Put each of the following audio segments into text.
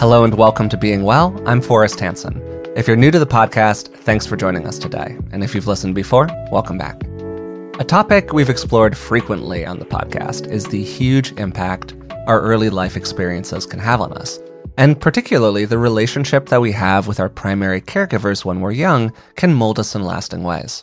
Hello and welcome to Being Well. I'm Forrest Hanson. If you're new to the podcast, thanks for joining us today. And if you've listened before, welcome back. A topic we've explored frequently on the podcast is the huge impact our early life experiences can have on us. And particularly, the relationship that we have with our primary caregivers when we're young can mold us in lasting ways.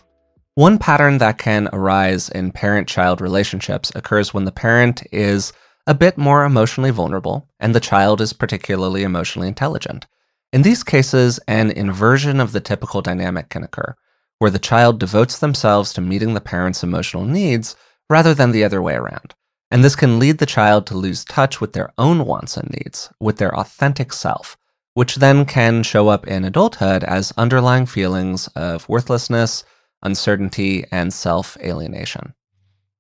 One pattern that can arise in parent child relationships occurs when the parent is a bit more emotionally vulnerable, and the child is particularly emotionally intelligent. In these cases, an inversion of the typical dynamic can occur, where the child devotes themselves to meeting the parent's emotional needs rather than the other way around. And this can lead the child to lose touch with their own wants and needs, with their authentic self, which then can show up in adulthood as underlying feelings of worthlessness, uncertainty, and self alienation.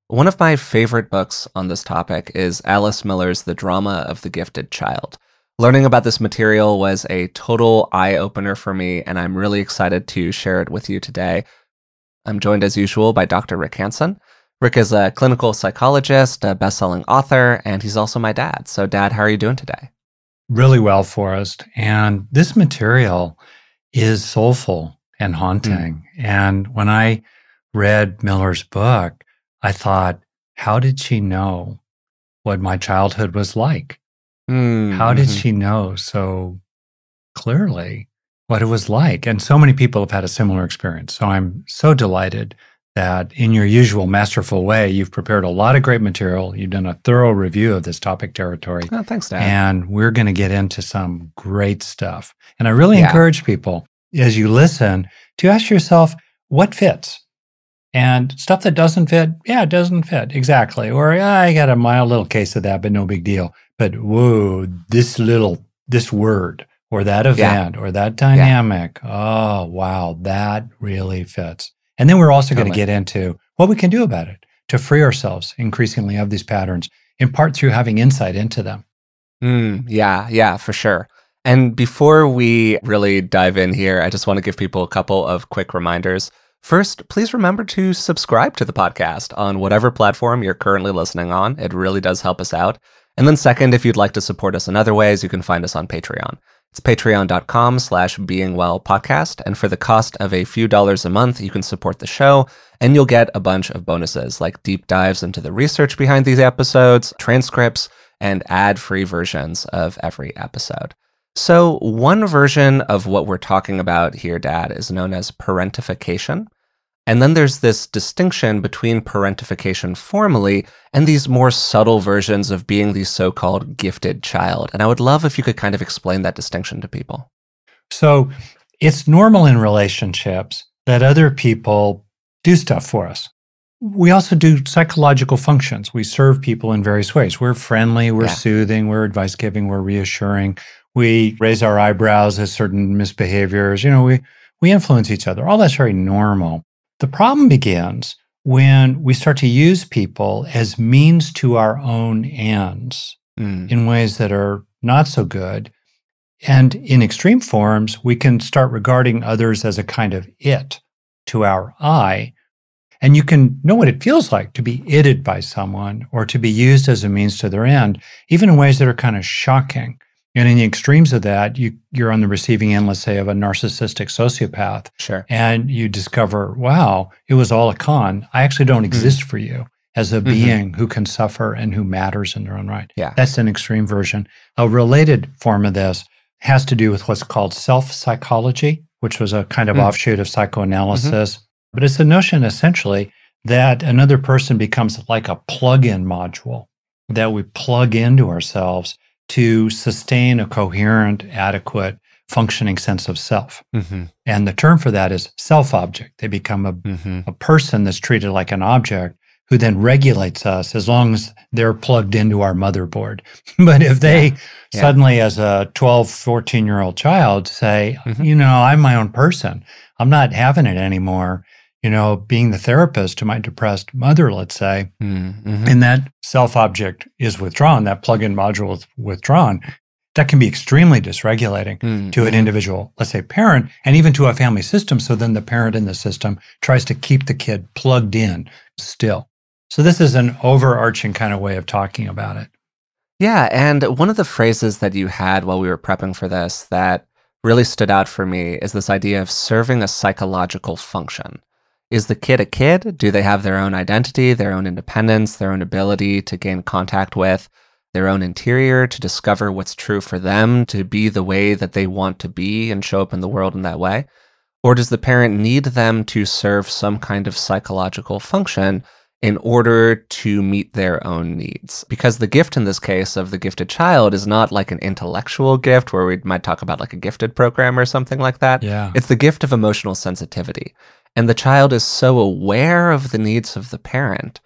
One of my favorite books on this topic is Alice Miller's The Drama of the Gifted Child. Learning about this material was a total eye opener for me, and I'm really excited to share it with you today. I'm joined as usual by Dr. Rick Hanson. Rick is a clinical psychologist, a best-selling author, and he's also my dad. So, Dad, how are you doing today? Really well, Forrest. And this material is soulful and haunting. Mm. And when I read Miller's book, I thought, how did she know what my childhood was like? Mm-hmm. How did mm-hmm. she know so clearly what it was like? And so many people have had a similar experience. So I'm so delighted that in your usual masterful way, you've prepared a lot of great material. You've done a thorough review of this topic territory. Oh, thanks, Dad. And we're going to get into some great stuff. And I really yeah. encourage people as you listen to ask yourself, what fits? And stuff that doesn't fit, yeah, it doesn't fit exactly. Or yeah, I got a mild little case of that, but no big deal. But whoa, this little, this word or that event yeah. or that dynamic, yeah. oh, wow, that really fits. And then we're also totally. going to get into what we can do about it to free ourselves increasingly of these patterns, in part through having insight into them. Mm, yeah, yeah, for sure. And before we really dive in here, I just want to give people a couple of quick reminders. First, please remember to subscribe to the podcast on whatever platform you're currently listening on. It really does help us out. And then second, if you'd like to support us in other ways, you can find us on Patreon. It's patreon.com slash beingwellpodcast. And for the cost of a few dollars a month, you can support the show and you'll get a bunch of bonuses like deep dives into the research behind these episodes, transcripts, and ad-free versions of every episode. So, one version of what we're talking about here, Dad, is known as parentification. And then there's this distinction between parentification formally and these more subtle versions of being the so called gifted child. And I would love if you could kind of explain that distinction to people. So, it's normal in relationships that other people do stuff for us. We also do psychological functions. We serve people in various ways. We're friendly, we're yeah. soothing, we're advice giving, we're reassuring, we raise our eyebrows at certain misbehaviors. You know, we, we influence each other. All that's very normal. The problem begins when we start to use people as means to our own ends mm. in ways that are not so good. And in extreme forms, we can start regarding others as a kind of it to our I. And you can know what it feels like to be itted by someone or to be used as a means to their end, even in ways that are kind of shocking. And in the extremes of that, you, you're on the receiving end, let's say, of a narcissistic sociopath. Sure. And you discover, wow, it was all a con. I actually don't mm-hmm. exist for you as a mm-hmm. being who can suffer and who matters in their own right. Yeah. That's an extreme version. A related form of this has to do with what's called self psychology, which was a kind of mm. offshoot of psychoanalysis. Mm-hmm. But it's a notion essentially that another person becomes like a plug in module that we plug into ourselves to sustain a coherent, adequate, functioning sense of self. Mm-hmm. And the term for that is self object. They become a, mm-hmm. a person that's treated like an object who then regulates us as long as they're plugged into our motherboard. but if they yeah. Yeah. suddenly, as a 12, 14 year old child, say, mm-hmm. you know, I'm my own person, I'm not having it anymore, you know, being the therapist to my depressed mother, let's say, mm-hmm. and that self object is withdrawn, that plug-in module is withdrawn, that can be extremely dysregulating mm-hmm. to an individual, let's say parent, and even to a family system. So then the parent in the system tries to keep the kid plugged in still. So this is an overarching kind of way of talking about it. Yeah. And one of the phrases that you had while we were prepping for this that really stood out for me is this idea of serving a psychological function. Is the kid a kid? Do they have their own identity, their own independence, their own ability to gain contact with their own interior, to discover what's true for them, to be the way that they want to be and show up in the world in that way? Or does the parent need them to serve some kind of psychological function in order to meet their own needs. Because the gift in this case of the gifted child is not like an intellectual gift where we might talk about like a gifted program or something like that. Yeah. It's the gift of emotional sensitivity. And the child is so aware of the needs of the parent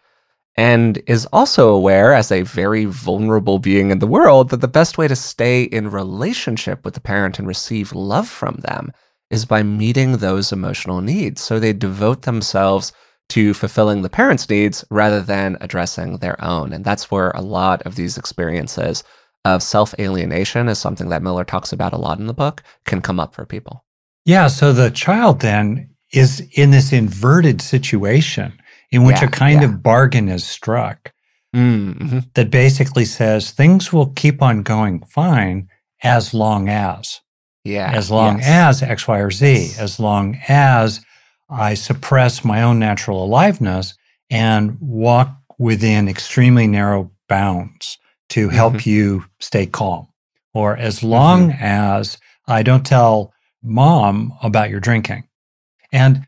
and is also aware as a very vulnerable being in the world that the best way to stay in relationship with the parent and receive love from them is by meeting those emotional needs. So they devote themselves to fulfilling the parents' needs rather than addressing their own. And that's where a lot of these experiences of self alienation is something that Miller talks about a lot in the book can come up for people. Yeah. So the child then is in this inverted situation in which Yeah, a kind yeah. of bargain is struck Mm-hmm. that basically says things will keep on going fine as long as, Yeah. as long yes. as X, Y, or Z, Yes. as long as I suppress my own natural aliveness and walk within extremely narrow bounds to help Mm-hmm. you stay calm. Or as long as I don't tell mom about your drinking. And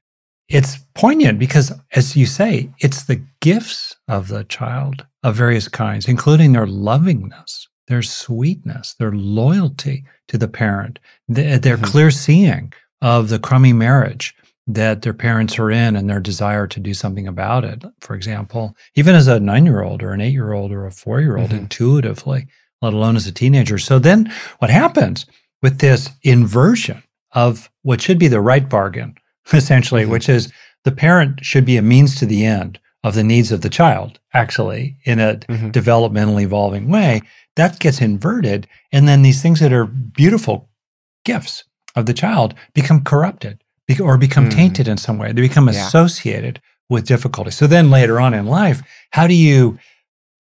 it's poignant because, as you say, it's the gifts of the child of various kinds, including their lovingness, their sweetness, their loyalty to the parent, th- their Mhm. clear seeing of the crummy marriage that their parents are in and their desire to do something about it. For example, even as a nine year old or an eight year old or a four year old Mhm. intuitively, let alone as a teenager. So then what happens with this inversion of what should be the right bargain, essentially, Mhm. which is the parent should be a means to the end of the needs of the child, actually, in a Mhm. developmentally evolving way, that gets inverted. And then these things that are beautiful gifts of the child become corrupted or become Mm. tainted in some way. They become Yeah. associated with difficulty. So then later on in life, how do you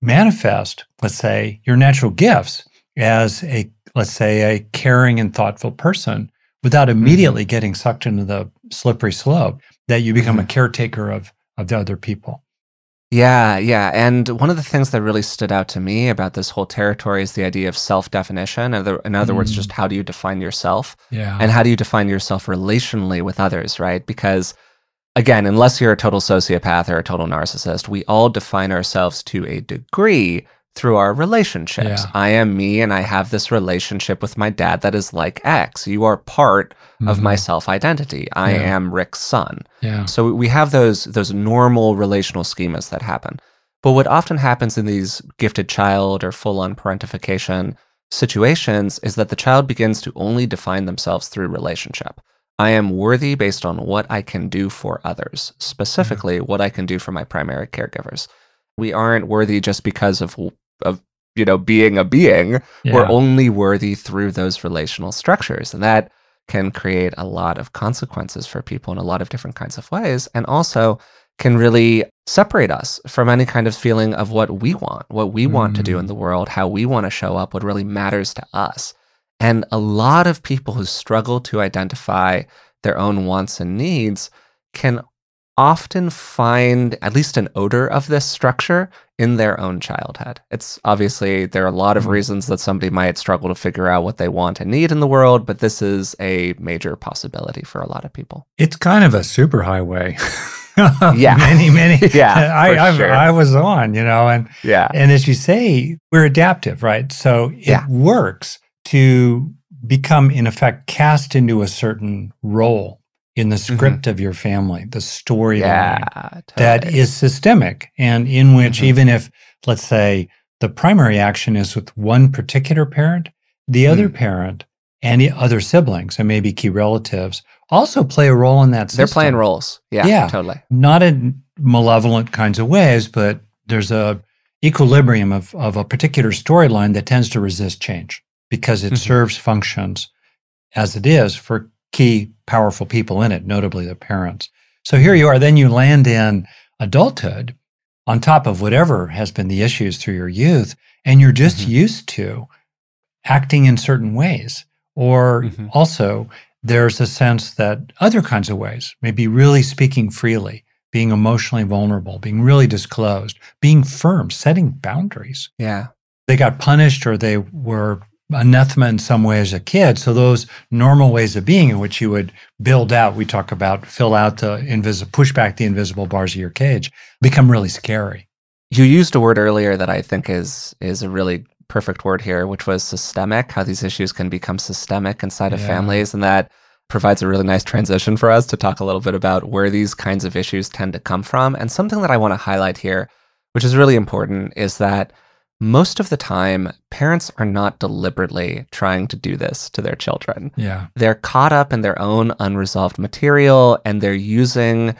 manifest, let's say, your natural gifts as a, let's say, a caring and thoughtful person without Mm-hmm. immediately getting sucked into the slippery slope that you become Mm-hmm. a caretaker of, of the other people? Yeah, yeah. And one of the things that really stood out to me about this whole territory is the idea of self definition. In other, in other words, Mm. just how do you define yourself? Yeah. And how do you define yourself relationally with others, right? Because again, unless you're a total sociopath or a total narcissist, we all define ourselves to a degree through our relationships. Yeah. I am me and I have this relationship with my dad that is like X. You are part of my Mhm. self identity. I Yeah. am Rick's son. Yeah. So we have those those normal relational schemas that happen. But what often happens in these gifted child or full on parentification situations is that the child begins to only define themselves through relationship. I am worthy based on what I can do for others, specifically what I can do for my primary caregivers. We aren't worthy just because of of you know being a being. We're only worthy through those relational structures. And that can create a lot of consequences for people in a lot of different kinds of ways. And also can really separate us from any kind of feeling of what we want, what we want to do in Mm. the world, how we want to show up, what really matters to us. And a lot of people who struggle to identify their own wants and needs can often find at least an odor of this structure in their own childhood. It's obviously there are a lot of Mhm. reasons that somebody might struggle to figure out what they want and need in the world, but this is a major possibility for a lot of people. It's kind of a superhighway. Yeah. many, many. Yeah, I, sure. I was on, you know, and Yeah. and as you say, we're adaptive, right? So it Yeah. works to become, in effect, cast into a certain role in the script of your family, the storyline Yeah. totally. is systemic and in which Mhm. even if let's say the primary action is with one particular parent the other Mm. parent and the other siblings and maybe key relatives also play a role in that system. They're playing roles. Yeah, Yeah. totally. not in malevolent kinds of ways but there's a equilibrium of, of a particular storyline that tends to resist change because it Mhm. serves functions as it is for key powerful people in it, notably the parents. So here you are, then you land in adulthood on top of whatever has been the issues through your youth. And you're just mm-hmm. used to acting in certain ways. Or mm-hmm. also, there's a sense that other kinds of ways, maybe really speaking freely, being emotionally vulnerable, being really disclosed, being firm, setting boundaries. Yeah. They got punished or they were anathema in some way as a kid. So those normal ways of being in which you would build out, we talk about fill out the invisible, push back the invisible bars of your cage, become really scary. You used a word earlier that I think is is a really perfect word here, which was systemic, how these issues can become systemic inside of families. And that provides a really nice transition for us to talk a little bit about where these kinds of issues tend to come from. And something that I want to highlight here, which is really important, is that most of the time, parents are not deliberately trying to do this to their children. Yeah. They're caught up in their own unresolved material and they're using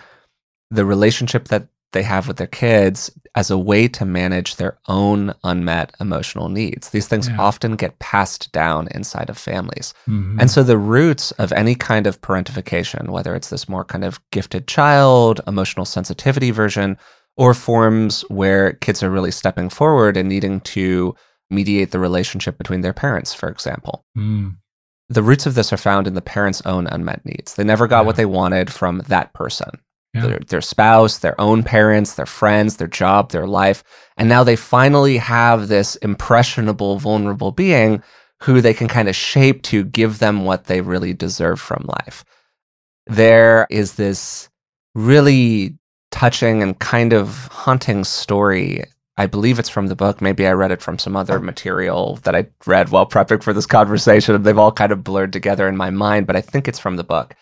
the relationship that they have with their kids as a way to manage their own unmet emotional needs. These things yeah. often get passed down inside of families. Mm-hmm. And so the roots of any kind of parentification, whether it's this more kind of gifted child, emotional sensitivity version, or forms where kids are really stepping forward and needing to mediate the relationship between their parents, for example. Mm. The roots of this are found in the parents' own unmet needs. They never got yeah. what they wanted from that person yeah. their, their spouse, their own parents, their friends, their job, their life. And now they finally have this impressionable, vulnerable being who they can kind of shape to give them what they really deserve from life. There is this really touching and kind of haunting story. I believe it's from the book. Maybe I read it from some other material that I read while prepping for this conversation. They've all kind of blurred together in my mind, but I think it's from the book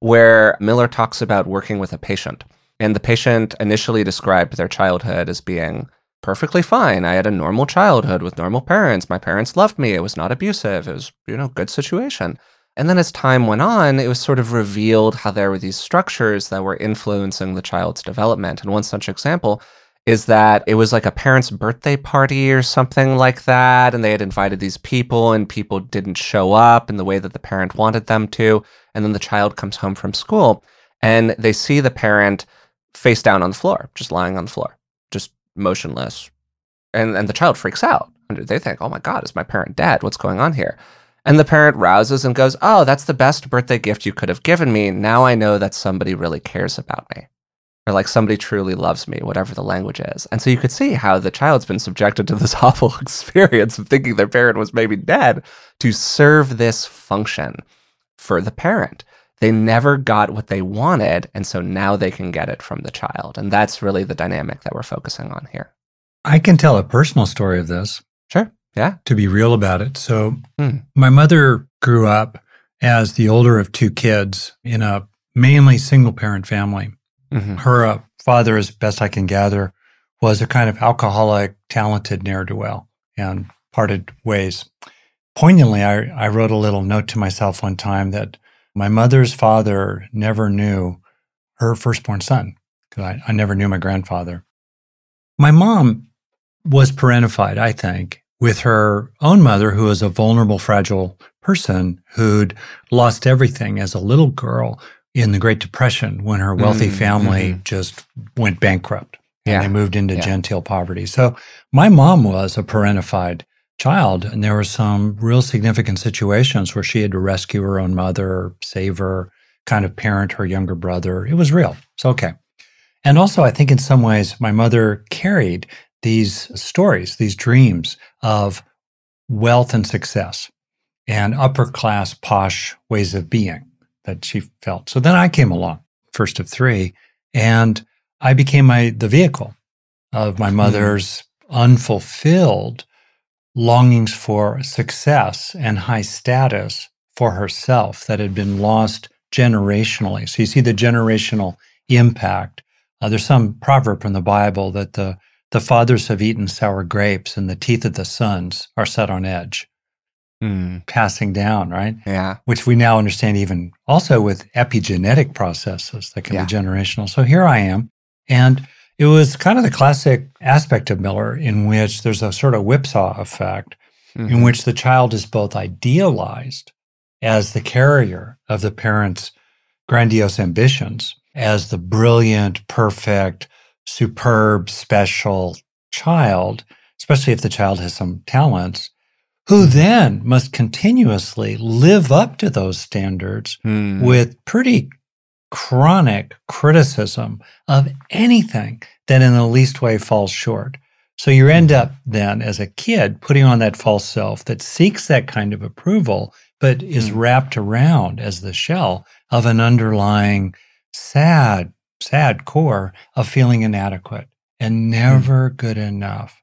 where Miller talks about working with a patient. And the patient initially described their childhood as being perfectly fine. I had a normal childhood with normal parents. My parents loved me. It was not abusive. It was, you know, good situation. And then as time went on, it was sort of revealed how there were these structures that were influencing the child's development. And one such example is that it was like a parent's birthday party or something like that. And they had invited these people, and people didn't show up in the way that the parent wanted them to. And then the child comes home from school and they see the parent face down on the floor, just lying on the floor, just motionless. And, and the child freaks out. And they think, oh my God, is my parent dead? What's going on here? And the parent rouses and goes, oh, that's the best birthday gift you could have given me. Now I know that somebody really cares about me or like somebody truly loves me, whatever the language is. And so you could see how the child's been subjected to this awful experience of thinking their parent was maybe dead to serve this function for the parent. They never got what they wanted, and so now they can get it from the child. And that's really the dynamic that we're focusing on here. I can tell a personal story of this. Sure. Yeah. To be real about it. So, hmm. my mother grew up as the older of two kids in a mainly single parent family. Mm-hmm. Her uh, father, as best I can gather, was a kind of alcoholic, talented ne'er do well and parted ways poignantly, I, I wrote a little note to myself one time that my mother's father never knew her firstborn son because I, I never knew my grandfather. My mom was parentified, I think, with her own mother, who was a vulnerable, fragile person who'd lost everything as a little girl in the Great Depression when her wealthy mm-hmm. family mm-hmm. just went bankrupt and yeah. they moved into yeah. genteel poverty. So my mom was a parentified child. And there were some real significant situations where she had to rescue her own mother, save her, kind of parent her younger brother. It was real. It's okay. And also, I think in some ways, my mother carried these stories, these dreams of wealth and success and upper class, posh ways of being that she felt. So then I came along, first of three, and I became my the vehicle of my hmm. mother's mm. unfulfilled longings for success and high status for herself that had been lost generationally. So you see the generational impact. Uh, there's some proverb from the Bible that the the fathers have eaten sour grapes and the teeth of the sons are set on edge. Mm. Passing down, right? Yeah. Which we now understand even also with epigenetic processes that can yeah. be generational. So here I am. And it was kind of the classic aspect of Miller in which there's a sort of whipsaw effect mm-hmm. in which the child is both idealized as the carrier of the parent's grandiose ambitions, as the brilliant, perfect, superb, special child, especially if the child has some talents, who mm. then must continuously live up to those standards mm. with pretty chronic criticism of anything that in the least way falls short. So you end up then as a kid putting on that false self that seeks that kind of approval, but is mm. wrapped around as the shell of an underlying sad, sad core of feeling inadequate and never mm. good enough.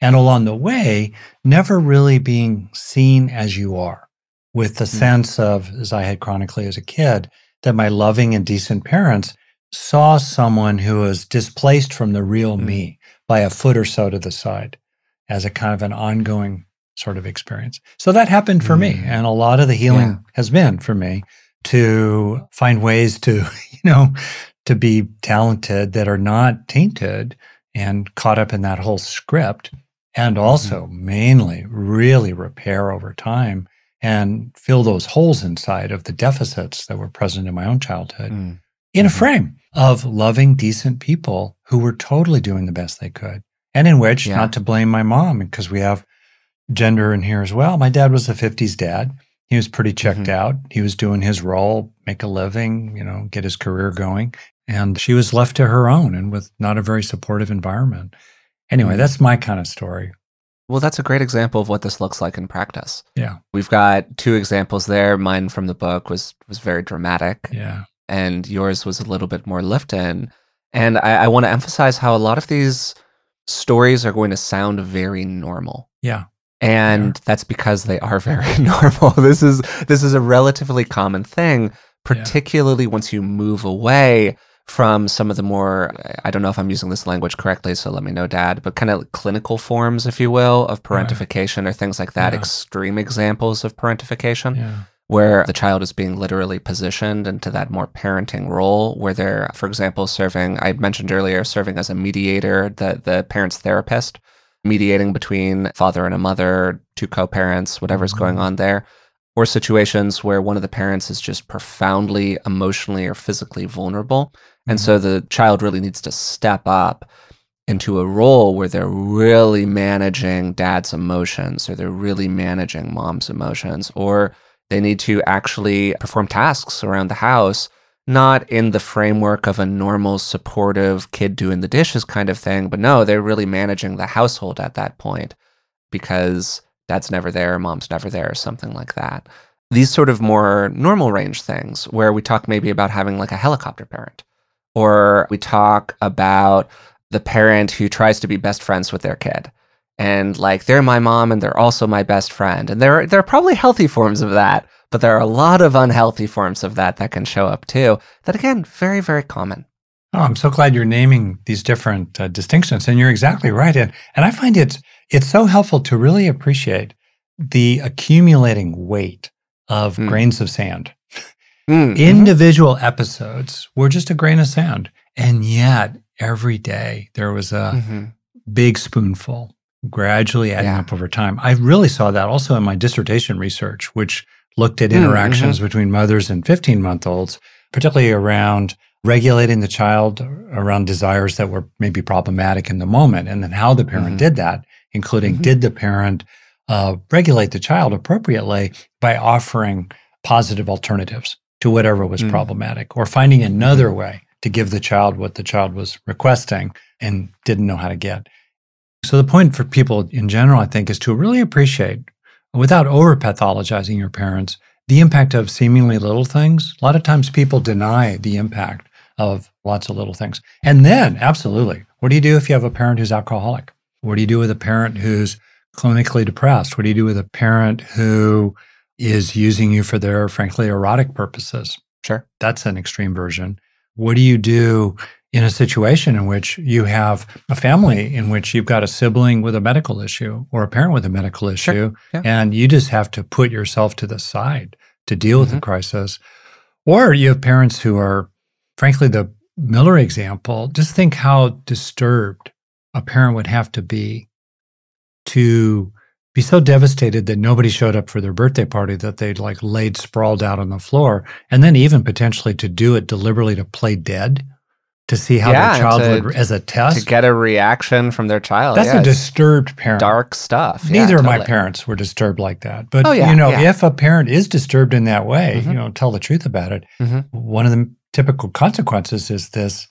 And along the way, never really being seen as you are with the mm. sense of, as I had chronically as a kid, that my loving and decent parents saw someone who was displaced from the real mm. me by a foot or so to the side as a kind of an ongoing sort of experience. So that happened for me. And a lot of the healing yeah. has been for me to find ways to, you know, to be talented that are not tainted and caught up in that whole script. And also mm-hmm. mainly really repair over time and fill those holes inside of the deficits that were present in my own childhood mm. in a mm-hmm. frame of loving, decent people who were totally doing the best they could. And in which, yeah. not to blame my mom, because we have gender in here as well. My dad was a 50s dad. He was pretty checked mm-hmm. out. He was doing his role, make a living, you know, get his career going. And she was left to her own and with not a very supportive environment. Anyway, mm-hmm. that's my kind of story. Well, that's a great example of what this looks like in practice. Yeah. We've got two examples there. Mine from the book was was very dramatic. Yeah. And yours was a little bit more lift in. And I, I want to emphasize how a lot of these stories are going to sound very normal. Yeah. And that's because they are very normal. This is this is a relatively common thing, particularly yeah. once you move away from some of the more I don't know if I'm using this language correctly, so let me know, Dad, but kind of clinical forms, if you will, of parentification right. or things like that, yeah. extreme examples of parentification. Yeah where the child is being literally positioned into that more parenting role where they're for example serving i mentioned earlier serving as a mediator the the parent's therapist mediating between father and a mother two co-parents whatever's mm-hmm. going on there or situations where one of the parents is just profoundly emotionally or physically vulnerable and mm-hmm. so the child really needs to step up into a role where they're really managing dad's emotions or they're really managing mom's emotions or they need to actually perform tasks around the house, not in the framework of a normal, supportive kid doing the dishes kind of thing, but no, they're really managing the household at that point because dad's never there, mom's never there, or something like that. These sort of more normal range things where we talk maybe about having like a helicopter parent, or we talk about the parent who tries to be best friends with their kid and like they're my mom and they're also my best friend. And there are, there are probably healthy forms of that, but there are a lot of unhealthy forms of that that can show up too. That again, very very common. Oh, I'm so glad you're naming these different uh, distinctions, and you're exactly right. And and I find it it's so helpful to really appreciate the accumulating weight of mm. grains of sand. Mm. Individual episodes were just a grain of sand, and yet every day there was a mm-hmm. big spoonful gradually adding yeah. up over time. I really saw that also in my dissertation research, which looked at mm, interactions mm-hmm. between mothers and 15 month olds, particularly around regulating the child around desires that were maybe problematic in the moment, and then how the parent mm-hmm. did that, including mm-hmm. did the parent uh, regulate the child appropriately by offering positive alternatives to whatever was mm. problematic or finding another mm-hmm. way to give the child what the child was requesting and didn't know how to get. So, the point for people in general, I think, is to really appreciate, without over pathologizing your parents, the impact of seemingly little things. A lot of times people deny the impact of lots of little things. And then, absolutely, what do you do if you have a parent who's alcoholic? What do you do with a parent who's clinically depressed? What do you do with a parent who is using you for their, frankly, erotic purposes? Sure. That's an extreme version. What do you do in a situation in which you have a family in which you've got a sibling with a medical issue or a parent with a medical issue, sure. yeah. and you just have to put yourself to the side to deal mm-hmm. with the mm-hmm. crisis. Or you have parents who are, frankly, the Miller example, just think how disturbed a parent would have to be to be so devastated that nobody showed up for their birthday party that they'd like laid sprawled out on the floor and then even potentially to do it deliberately to play dead to see how Yeah, their child to- would as a test. to get a reaction from their child. That's yeah, a disturbed parent. dark stuff. Yeah, Neither of my parents were disturbed like that. But Oh, you know, if a parent is disturbed in that way, Mhm. you know, tell the truth about it. Mhm. One of the typical consequences is this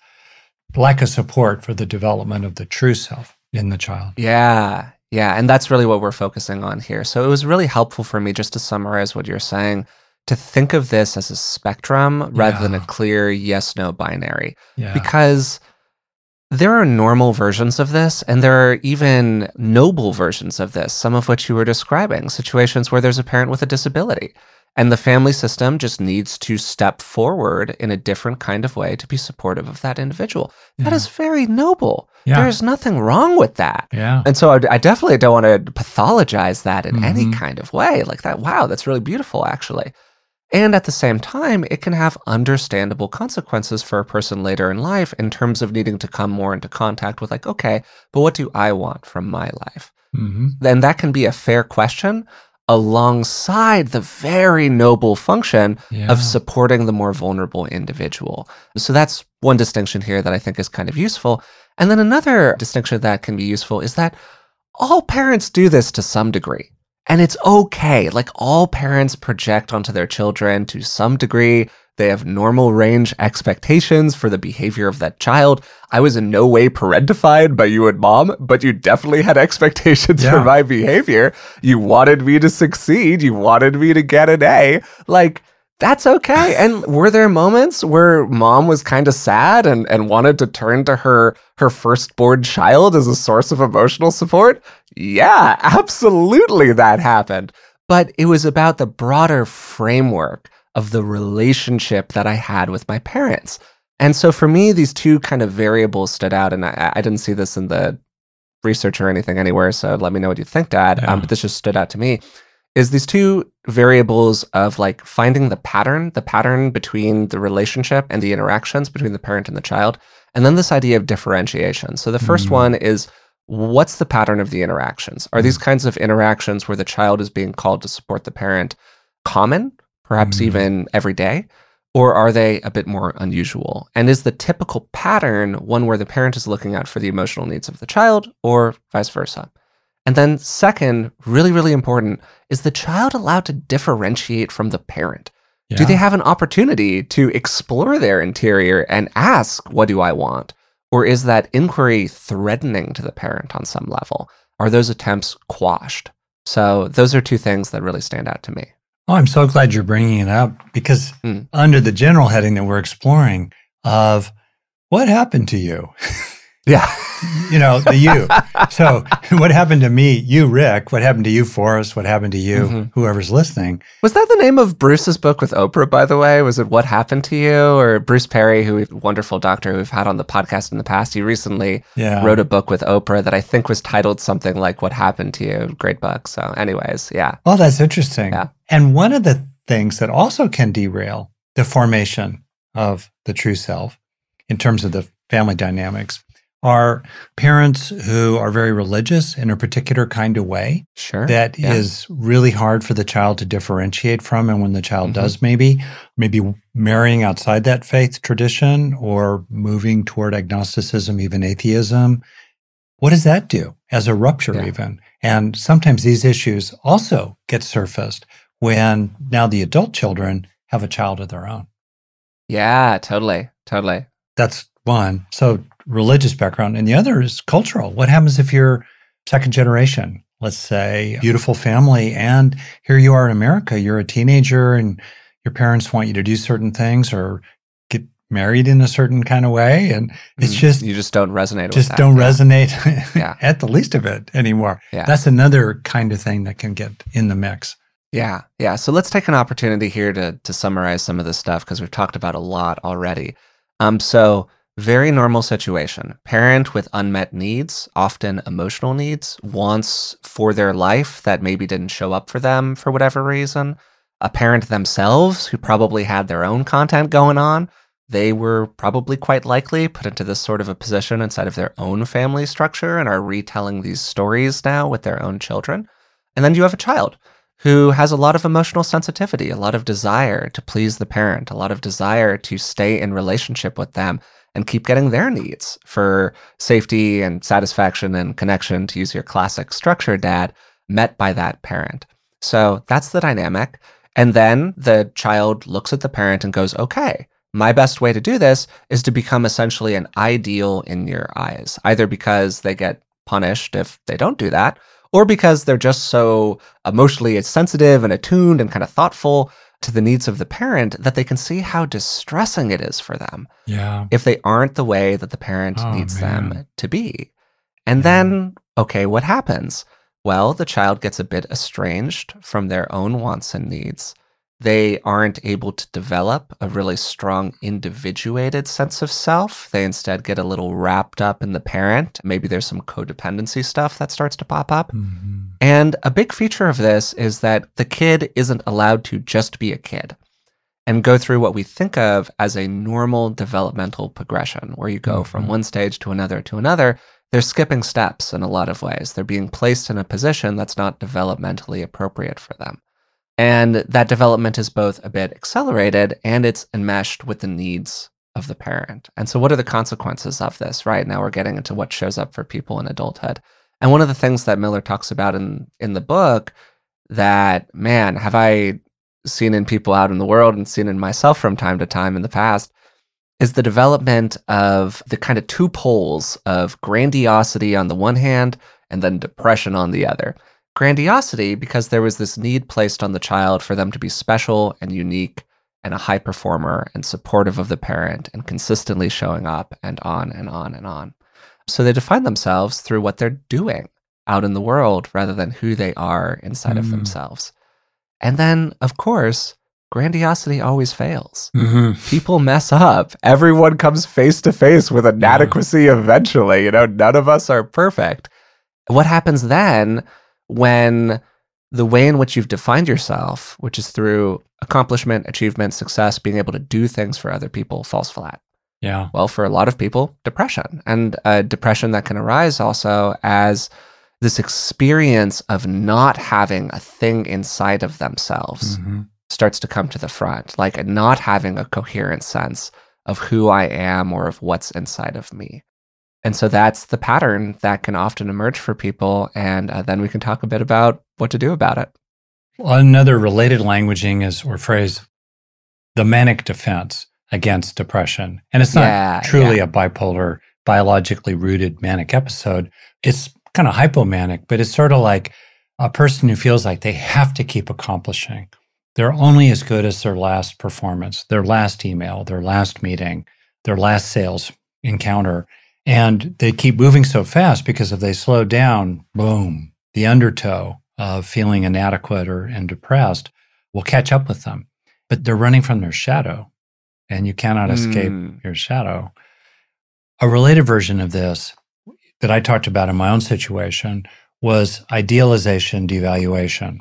lack of support for the development of the true self in the child. Yeah. Yeah. And that's really what we're focusing on here. So it was really helpful for me just to summarize what you're saying to think of this as a spectrum rather than a clear yes no binary. Yeah. Because there are normal versions of this, and there are even noble versions of this, some of which you were describing situations where there's a parent with a disability. And the family system just needs to step forward in a different kind of way to be supportive of that individual. That Yeah. is very noble. Yeah. There's nothing wrong with that. yeah. And so I, I definitely don't want to pathologize that in any Mhm. kind of way. Like that, wow, that's really beautiful, actually. And at the same time, it can have understandable consequences for a person later in life in terms of needing to come more into contact with, like, okay, but what do I want from my life? hmm Then that can be a fair question alongside the very noble function Yeah. of supporting the more vulnerable individual. So that's one distinction here that I think is kind of useful. And then another distinction that can be useful is that all parents do this to some degree. And it's okay. Like all parents project onto their children to some degree. They have normal range expectations for the behavior of that child. I was in no way parentified by you and mom, but you definitely had expectations for my behavior. You wanted me to succeed. You wanted me to get an A. Like, that's okay. And were there moments where mom was kind of sad and, and wanted to turn to her her firstborn child as a source of emotional support? Yeah, absolutely that happened. But it was about the broader framework of the relationship that I had with my parents. And so for me, these two kind of variables stood out. And I, I didn't see this in the research or anything anywhere. So let me know what you think, Dad. Yeah. Um, but this just stood out to me is these two variables of like finding the pattern, the pattern between the relationship and the interactions between the parent and the child. And then this idea of differentiation. So the first Mm. one is what's the pattern of the interactions? Are these kinds of interactions where the child is being called to support the parent common, perhaps Mm. even every day? Or are they a bit more unusual? And is the typical pattern one where the parent is looking out for the emotional needs of the child or vice versa? And then, second, really, really important, is the child allowed to differentiate from the parent? Do they have an opportunity to explore their interior and ask, What do I want? Or is that inquiry threatening to the parent on some level? Are those attempts quashed? So, those are two things that really stand out to me. Oh, I'm so glad you're bringing it up because Mm. under the general heading that we're exploring of what happened to you, Yeah. you know, the you. so what happened to me, you, Rick? What happened to you, Forrest? What happened to you, Mhm. whoever's listening? Was that the name of Bruce's book with Oprah, by the way? Was it What Happened to You? Or Bruce Perry, who wonderful doctor who we've had on the podcast in the past, he recently Yeah. wrote a book with Oprah that I think was titled something like What Happened to You. Great book. So, anyways, yeah. Oh, that's interesting. Yeah. And one of the things that also can derail the formation of the true self in terms of the family dynamics are parents who are very religious in a particular kind of way Sure. that is Yeah. really hard for the child to differentiate from and when the child Mhm. does maybe maybe marrying outside that faith tradition or moving toward agnosticism even atheism what does that do as a rupture Yeah. even and sometimes these issues also get surfaced when now the adult children have a child of their own Yeah, totally. Totally. that's one so religious background and the other is cultural what happens if you're second generation let's say beautiful family and here you are in america you're a teenager and your parents want you to do certain things or get married in a certain kind of way and it's Mm, just you just don't resonate with just don't Yeah. resonate Yeah. at the least of it anymore Yeah. that's another kind of thing that can get in the mix Yeah, yeah. So let's take an opportunity here to to summarize some of this stuff because we've talked about a lot already. Um, so very normal situation. Parent with unmet needs, often emotional needs, wants for their life that maybe didn't show up for them for whatever reason. A parent themselves who probably had their own content going on. They were probably quite likely put into this sort of a position inside of their own family structure and are retelling these stories now with their own children. And then you have a child who has a lot of emotional sensitivity, a lot of desire to please the parent, a lot of desire to stay in relationship with them, and keep getting their needs for safety and satisfaction and connection, to use your classic structure, dad, met by that parent. So that's the dynamic. And then the child looks at the parent and goes, okay, my best way to do this is to become essentially an ideal in your eyes, either because they get punished if they don't do that, or because they're just so emotionally sensitive and attuned and kind of thoughtful to the needs of the parent that they can see how distressing it is for them. Yeah. If they aren't the way that the parent Oh, needs man. them to be. And Yeah. then, okay, what happens? Well, the child gets a bit estranged from their own wants and needs. They aren't able to develop a really strong individuated sense of self. They instead get a little wrapped up in the parent. Maybe there's some codependency stuff that starts to pop up. Mhm. And a big feature of this is that the kid isn't allowed to just be a kid and go through what we think of as a normal developmental progression, where you go from Mhm. one stage to another to another. They're skipping steps in a lot of ways. They're being placed in a position that's not developmentally appropriate for them. And that development is both a bit accelerated and it's enmeshed with the needs of the parent. And so, what are the consequences of this? Right now, we're getting into what shows up for people in adulthood. And one of the things that Miller talks about in in the book that man, have I seen in people out in the world and seen in myself from time to time in the past is the development of the kind of two poles of grandiosity on the one hand and then depression on the other. Grandiosity because there was this need placed on the child for them to be special and unique and a high performer and supportive of the parent and consistently showing up and on and on and on. So they define themselves through what they're doing out in the world rather than who they are inside of Mm. themselves. And then, of course, grandiosity always fails. Mhm. People mess up. Everyone comes face to face with inadequacy eventually. You know, none of us are perfect. What happens then when the way in which you've defined yourself, which is through accomplishment, achievement, success, being able to do things for other people, falls flat? Yeah. well, for a lot of people, depression. And uh, depression that can arise also as this experience of not having a thing inside of themselves Mhm. starts to come to the front, like not having a coherent sense of who I am or of what's inside of me. And so that's the pattern that can often emerge for people. And uh, then we can talk a bit about what to do about it. Well, another related languaging is or phrase the manic defense against depression. And it's not Yeah, truly yeah. a bipolar, biologically rooted manic episode. It's kind of hypomanic, but it's sort of like a person who feels like they have to keep accomplishing. They're only as good as their last performance, their last email, their last meeting, their last sales encounter. And they keep moving so fast because if they slow down, boom, the undertow of feeling inadequate or and depressed will catch up with them. But they're running from their shadow, and you cannot escape Mm. your shadow. A related version of this that I talked about in my own situation was idealization, devaluation.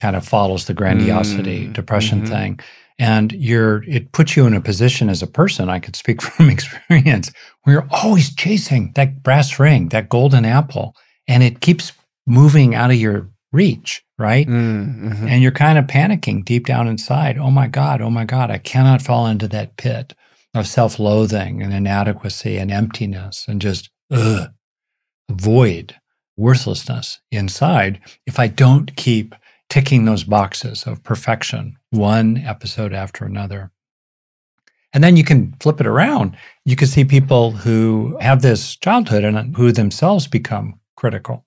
Kind of follows the grandiosity Mm, depression mhm. thing. And you're it puts you in a position as a person, I could speak from experience, where you're always chasing that brass ring, that golden apple, and it keeps moving out of your reach, right? Mm, mhm. and you're kind of panicking deep down inside. Oh my God, oh my God, I cannot fall into that pit of self loathing and inadequacy and emptiness and just ugh, void, worthlessness inside if I don't keep ticking those boxes of perfection, one episode after another. And then you can flip it around. You can see people who have this childhood and who themselves become critical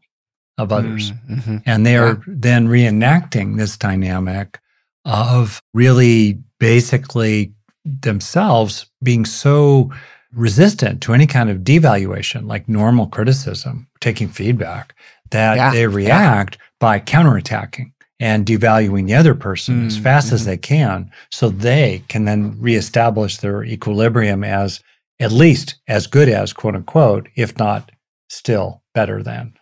of others. Mm, mhm. And they are Yeah. then reenacting this dynamic of really basically themselves being so resistant to any kind of devaluation, like normal criticism, taking feedback, that Yeah, they yeah. react by counterattacking and devaluing the other person as Mm, fast as mhm. they can so they can then reestablish their equilibrium as at least as good as quote unquote, if not still better than.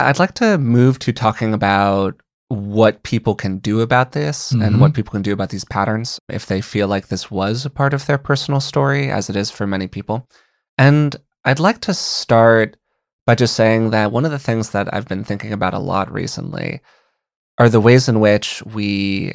I'd like to move to talking about what people can do about this and Mhm. what people can do about these patterns if they feel like this was a part of their personal story, as it is for many people. And I'd like to start by just saying that one of the things that I've been thinking about a lot recently are the ways in which we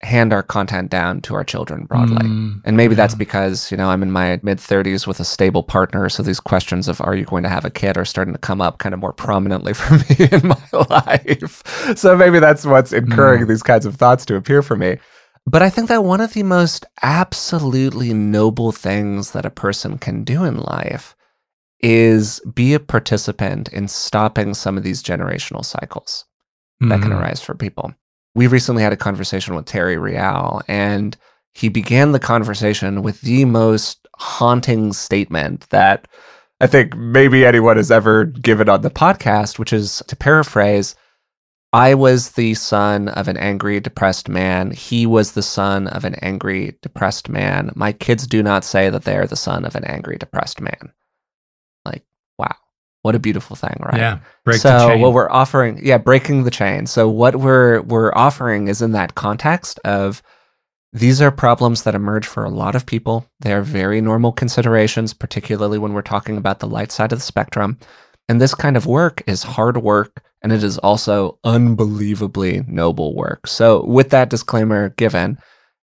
hand our content down to our children broadly. Mm, and maybe that's because, you know, I'm in my mid 30s with a stable partner. So these questions of are you going to have a kid are starting to come up kind of more prominently for me in my life. So maybe that's what's incurring Mm. these kinds of thoughts to appear for me. But I think that one of the most absolutely noble things that a person can do in life is be a participant in stopping some of these generational cycles that can Mhm. arise for people. We recently had a conversation with Terry Real, and he began the conversation with the most haunting statement that I think maybe anyone has ever given on the podcast, which is to paraphrase I was the son of an angry, depressed man. He was the son of an angry, depressed man. My kids do not say that they are the son of an angry, depressed man. What a beautiful thing, right? Yeah. Break so the chain. what we're offering, yeah, breaking the chain. So what we're we're offering is in that context of these are problems that emerge for a lot of people. They are very normal considerations, particularly when we're talking about the light side of the spectrum. And this kind of work is hard work and it is also unbelievably noble work. So with that disclaimer given,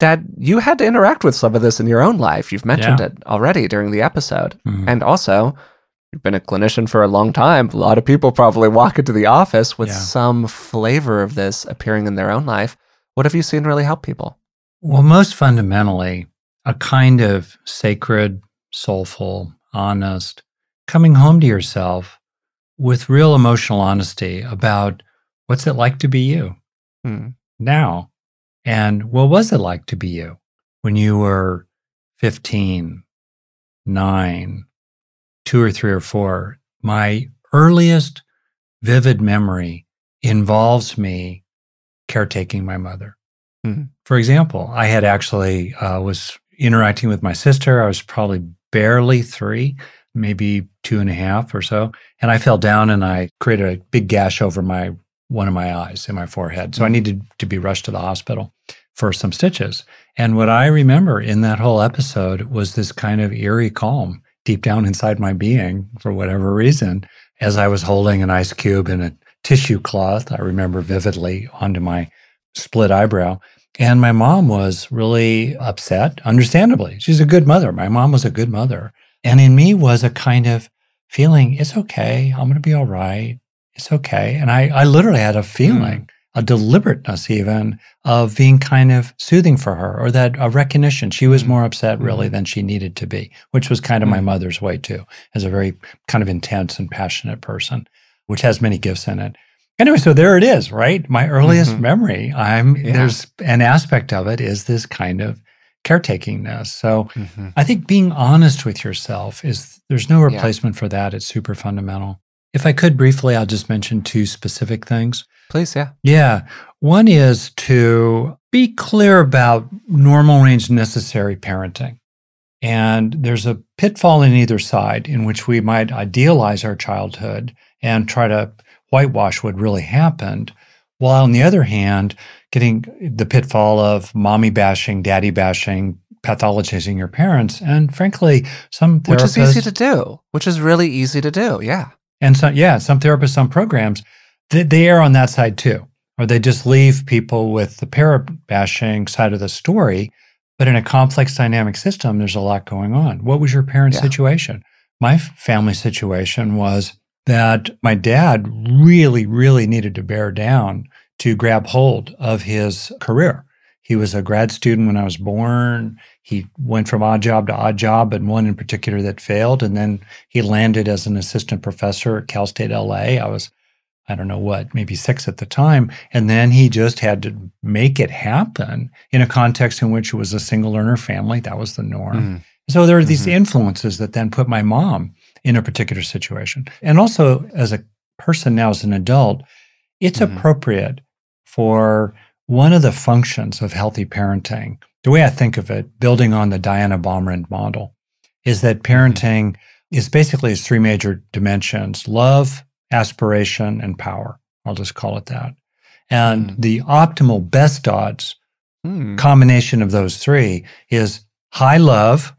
Dad, you had to interact with some of this in your own life. You've mentioned Yeah. it already during the episode. Mhm. And also, you've been a clinician for a long time. A lot of people probably walk into the office with Yeah. some flavor of this appearing in their own life. What have you seen really help people? Well, most fundamentally, a kind of sacred, soulful, honest coming home to yourself with real emotional honesty about what's it like to be you Hmm. now? And what was it like to be you when you were 15, 9, 2 or 3 or 4? My earliest vivid memory involves me caretaking my mother. Mhm. For example, I had actually uh, was interacting with my sister. I was probably barely three, maybe two and a half or so, and I fell down and I created a big gash over my one of my eyes in my forehead. So I needed to be rushed to the hospital for some stitches. And what I remember in that whole episode was this kind of eerie calm deep down inside my being for whatever reason as I was holding an ice cube in a tissue cloth. I remember vividly onto my split eyebrow. And my mom was really upset, understandably. She's a good mother. My mom was a good mother. And in me was a kind of feeling, it's okay. I'm going to be all right. It's okay. And I, I literally had a feeling, mm. A deliberateness even of being kind of soothing for her or that a recognition. She was Mm. more upset really Mhm. than she needed to be, which was kind of my Mm. mother's way too, as a very kind of intense and passionate person, which has many gifts in it. Anyway, so there it is, right? My earliest Mhm. memory. I'm Yeah. there's an aspect of it is this kind of caretakingness. So Mhm. I think being honest with yourself is there's no Yeah. replacement for that. It's super fundamental. If I could briefly, I'll just mention two specific things. Please, yeah. Yeah. One is to be clear about normal range necessary parenting. And there's a pitfall in either side in which we might idealize our childhood and try to whitewash what really happened. While on the other hand, getting the pitfall of mommy bashing, daddy bashing, pathologizing your parents, and frankly, some Which is easy to do, which is really easy to do. Yeah. And so, yeah, some therapists, some programs, they, they err on that side too, or they just leave people with the parent bashing side of the story. But in a complex dynamic system, there's a lot going on. What was your parents' Yeah. situation? My family situation was that my dad really, really needed to bear down to grab hold of his career. He was a grad student when I was born. He went from odd job to odd job, and one in particular that failed. And then he landed as an assistant professor at Cal State LA. I was, I don't know what, maybe six at the time. And then he just had to make it happen in a context in which it was a single learner family. That was the norm. Mm. So there are these Mhm. influences that then put my mom in a particular situation. And also, as a person now, as an adult, it's Mhm. appropriate for one of the functions of healthy parenting, the way I think of it, building on the Diana Baumrind model, is that parenting is basically its three major dimensions love, aspiration, and power. I'll just call it that. And Mm. the optimal best odds Mm. combination of those three is high love,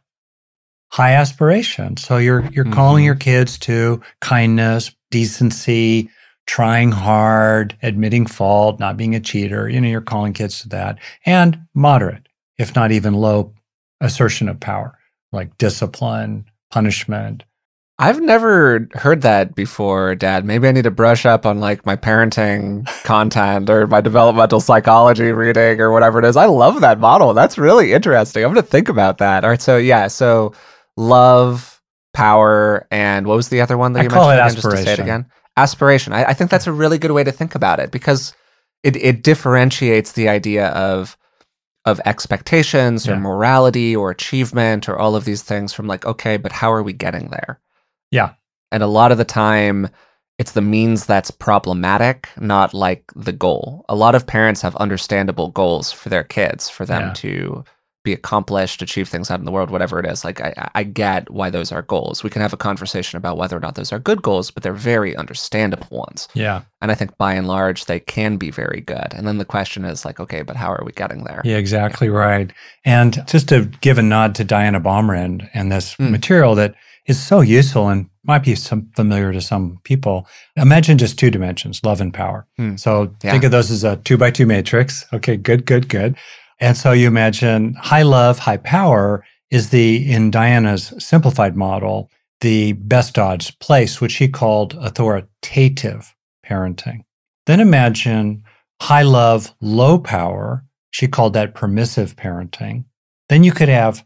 high aspiration. So you're you're calling Mhm. your kids to kindness, decency, trying hard, admitting fault, not being a cheater. You know, you're calling kids to that. And moderate, if not even low, assertion of power, like discipline, punishment. I've never heard that before, Dad. Maybe I need to brush up on like my parenting content or my developmental psychology reading or whatever it is. I love that model. That's really interesting. I'm going to think about that. All right. So, yeah. So, love, power, and what was the other one that I you call it mentioned? Again, just to say it again. Aspiration. I, I think that's a really good way to think about it because it, it differentiates the idea of of expectations or Yeah. morality or achievement or all of these things from like, okay, but how are we getting there? Yeah. And a lot of the time, it's the means that's problematic, not like the goal. A lot of parents have understandable goals for their kids, for them Yeah. to be accomplished, achieve things out in the world, whatever it is. Like, I, I get why those are goals. We can have a conversation about whether or not those are good goals, but they're very understandable ones. Yeah. And I think by and large, they can be very good. And then the question is like, okay, but how are we getting there? Yeah, exactly right. And just to give a nod to Diana Baumrind and this Mm. material that is so useful and might be some familiar to some people. Imagine just two dimensions, love and power. Mm. So Yeah. think of those as a two by two matrix. Okay, good, good, good. And so you imagine high love, high power is the, in Diana's simplified model, the best odds place, which he called authoritative parenting. Then imagine high love, low power. She called that permissive parenting. Then you could have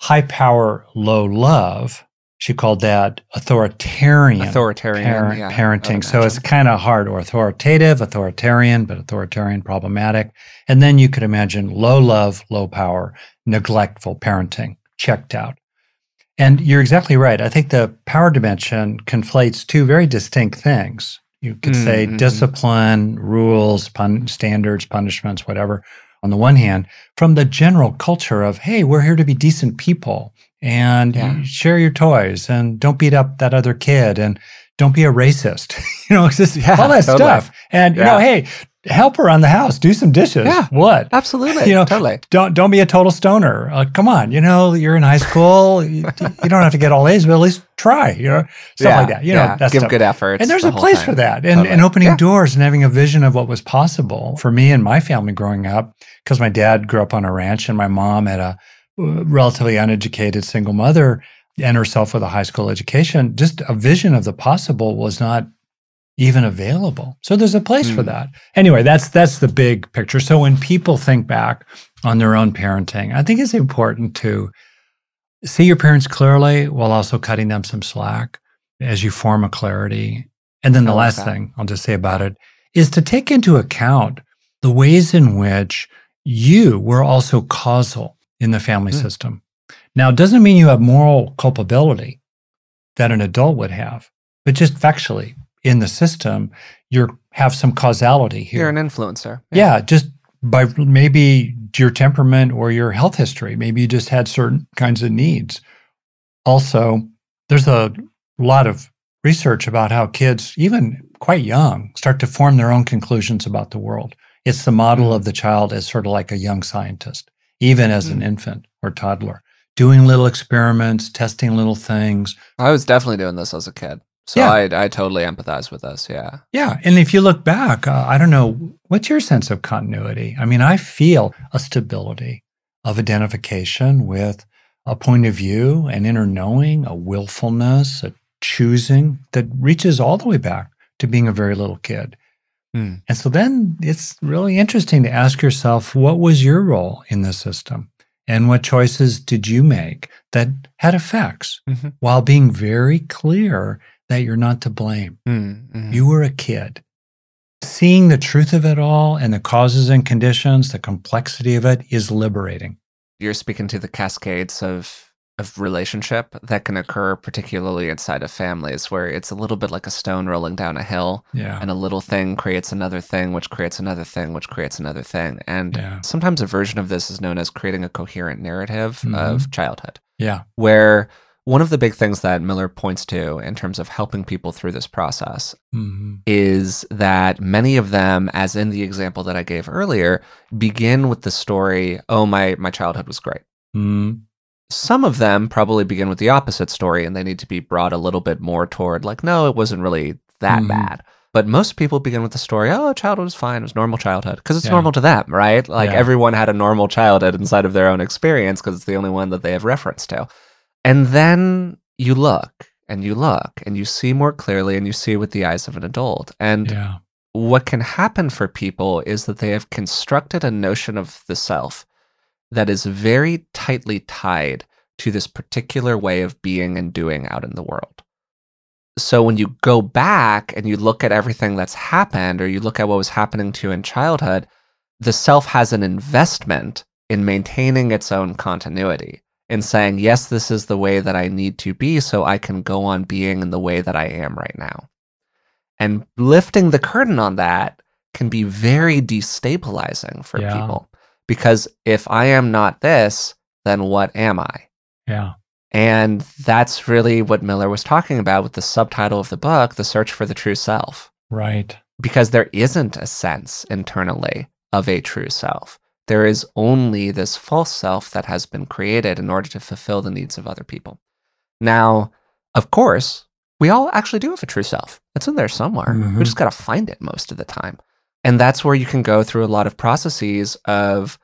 high power, low love. She called that authoritarian, Authoritarian parent- yeah, parenting. So it's kind of hard or authoritative, authoritarian, but authoritarian problematic. And then you could imagine low love, low power, neglectful parenting, checked out. And you're exactly right. I think the power dimension conflates two very distinct things. You could say Mm, mhm. discipline, rules, pun- standards, punishments, whatever, on the one hand, from the general culture of, hey, we're here to be decent people and Yeah. share your toys and don't beat up that other kid and don't be a racist. you know, just Yeah, all that totally. stuff. And, you know, hey, help around the house, do some dishes. Yeah. What? Absolutely. You know, totally. don't don't be a total stoner. Uh, come on, you know you're in high school. you, you don't have to get all A's, but at least try. You know stuff yeah, like that. You yeah. know that's give good efforts. and there's the a place thing. for that, and Totally. and opening Yeah. doors and having a vision of what was possible for me and my family growing up. Because my dad grew up on a ranch, and my mom had a relatively uneducated single mother and herself with a high school education. Just a vision of the possible was not even available. So there's a place for Mm. that. Anyway, that's that's the big picture. So when people think back on their own parenting, I think it's important to see your parents clearly while also cutting them some slack as you form a clarity. And then the last that. thing I'll just say about it is to take into account the ways in which you were also causal in the family Mm. system. Now, it doesn't mean you have moral culpability that an adult would have, but just factually in the system, you have some causality here. You're an influencer. Yeah, just by maybe your temperament or your health history. Maybe you just had certain kinds of needs. Also, there's a lot of research about how kids, even quite young, start to form their own conclusions about the world. It's the model Mm. of the child as sort of like a young scientist, even as an Mm. infant or toddler, doing little experiments, testing little things, I was definitely doing this as a kid. So Yeah. I I totally empathize with this. Yeah. Yeah. And if you look back, uh, I don't know, what's your sense of continuity? I mean, I feel a stability of identification with a point of view, an inner knowing, a willfulness, a choosing that reaches all the way back to being a very little kid. Hmm. And so then it's really interesting to ask yourself what was your role in the system? And what choices did you make that had effects Mhm. while being very clear that you're not to blame? Mm, mhm. You were a kid. Seeing the truth of it all and the causes and conditions, the complexity of it is liberating. You're speaking to the cascades of of relationship that can occur particularly inside of families where it's a little bit like a stone rolling down a hill Yeah. and a little thing creates another thing which creates another thing which creates another thing and Yeah. sometimes a version of this is known as creating a coherent narrative Mm-hmm. of childhood Yeah. where one of the big things that Miller points to in terms of helping people through this process hmm is that many of them, as in the example that I gave earlier, begin with the story, oh, my, my childhood was great. mm Some of them probably begin with the opposite story and they need to be brought a little bit more toward, like, no, it wasn't really that Mhm. bad. But most people begin with the story, oh, childhood was fine. It was normal childhood. Because it's Yeah. normal to them, right? Like Yeah. everyone had a normal childhood inside of their own experience because it's the only one that they have reference to. And then you look and you look and you see more clearly and you see with the eyes of an adult. And Yeah. what can happen for people is that they have constructed a notion of the self that is very tightly tied to this particular way of being and doing out in the world. So when you go back and you look at everything that's happened or you look at what was happening to you in childhood, the self has an investment in maintaining its own continuity in saying, yes, this is the way that I need to be so I can go on being in the way that I am right now. And lifting the curtain on that can be very destabilizing for Yeah. people because if I am not this, then what am I? Yeah. And that's really what Miller was talking about with the subtitle of the book, The Search for the True Self, Right. because there isn't a sense internally of a true self. There is only this false self that has been created in order to fulfill the needs of other people. Now, of course, we all actually do have a true self. It's in there somewhere. Mhm. We just got to find it most of the time. And that's where you can go through a lot of processes of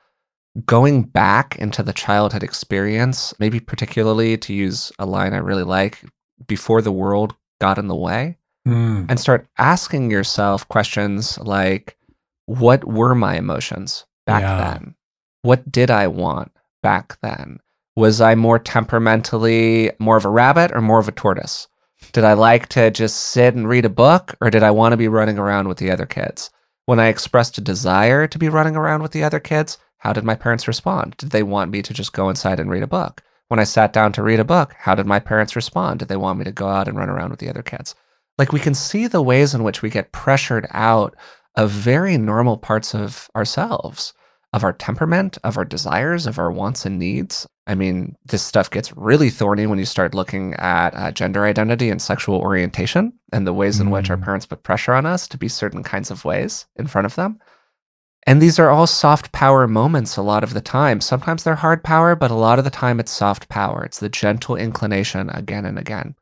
going back into the childhood experience, maybe particularly to use a line I really like, before the world got in the way, Mm. and start asking yourself questions like, what were my emotions back Yeah. then? What did I want back then? Was I more temperamentally more of a rabbit or more of a tortoise? Did I like to just sit and read a book or did I want to be running around with the other kids? When I expressed a desire to be running around with the other kids, how did my parents respond? Did they want me to just go inside and read a book? When I sat down to read a book, how did my parents respond? Did they want me to go out and run around with the other kids? Like we can see the ways in which we get pressured out of very normal parts of ourselves, of our temperament, of our desires, of our wants and needs. I mean, this stuff gets really thorny when you start looking at uh, gender identity and sexual orientation and the ways in which our Mm. parents put pressure on us to be certain kinds of ways in front of them. And these are all soft power moments a lot of the time. Sometimes they're hard power, but a lot of the time it's soft power. It's the gentle inclination again and again.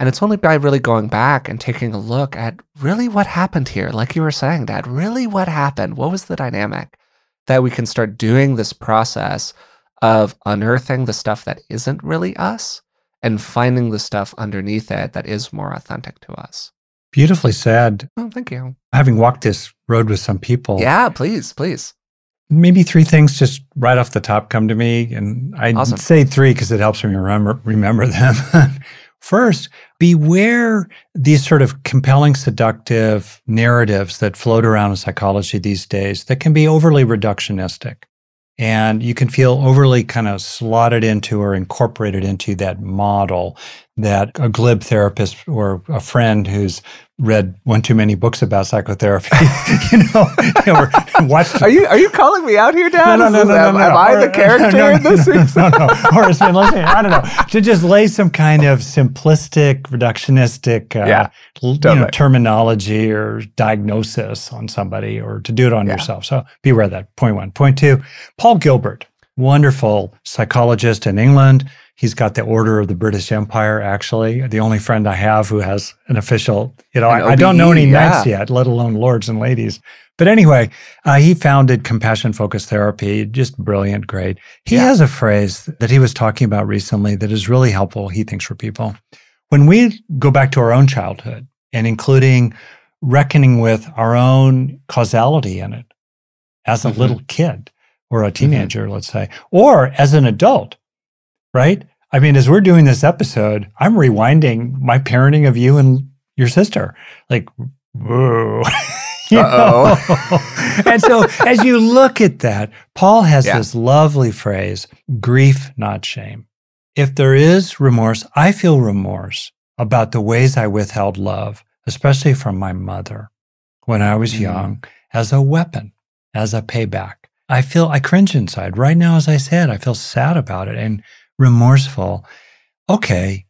And it's only by really going back and taking a look at really what happened here, like you were saying, Dad, really what happened? What was the dynamic? That we can start doing this process of unearthing the stuff that isn't really us and finding the stuff underneath it that is more authentic to us. Beautifully said. Oh, thank you. Having walked this road with some people, Yeah, please, please. maybe three things just right off the top come to me. And I Awesome. say three because it helps me remember, remember them. First, beware these sort of compelling, seductive narratives that float around in psychology these days that can be overly reductionistic. And you can feel overly kind of slotted into or incorporated into that model that a glib therapist or a friend who's read one too many books about psychotherapy, you know, or watched Are you are you calling me out here, Dad? no, no, no, no, am, no, am no. I the character no, in this? No, no, no. Or has been listening. I don't know. To just lay some kind of simplistic, reductionistic, uh, Yeah, you know, terminology or diagnosis on somebody, or to do it on yourself. So beware of that. Point one. Point two. Paul Gilbert, wonderful psychologist in England. He's got the Order of the British Empire. Actually, the only friend I have who has an official. You know, I, I don't know any knights yet, let alone lords and ladies. But anyway, uh, he founded compassion focused therapy. Just brilliant, great. He Yeah. has a phrase that he was talking about recently that is really helpful, he thinks, for people. When we go back to our own childhood and including reckoning with our own causality in it as a Mhm. little kid or a teenager, let's say, or as an adult, right? I mean, as we're doing this episode, I'm rewinding my parenting of you and your sister. Like, whoa. You know? and so as you look at that, Paul has Yeah. this lovely phrase grief, not shame. If there is remorse, I feel remorse about the ways I withheld love, especially from my mother when I was Mm. young, as a weapon, as a payback. I feel, I cringe inside. Right now, as I said, I feel sad about it and remorseful. Okay.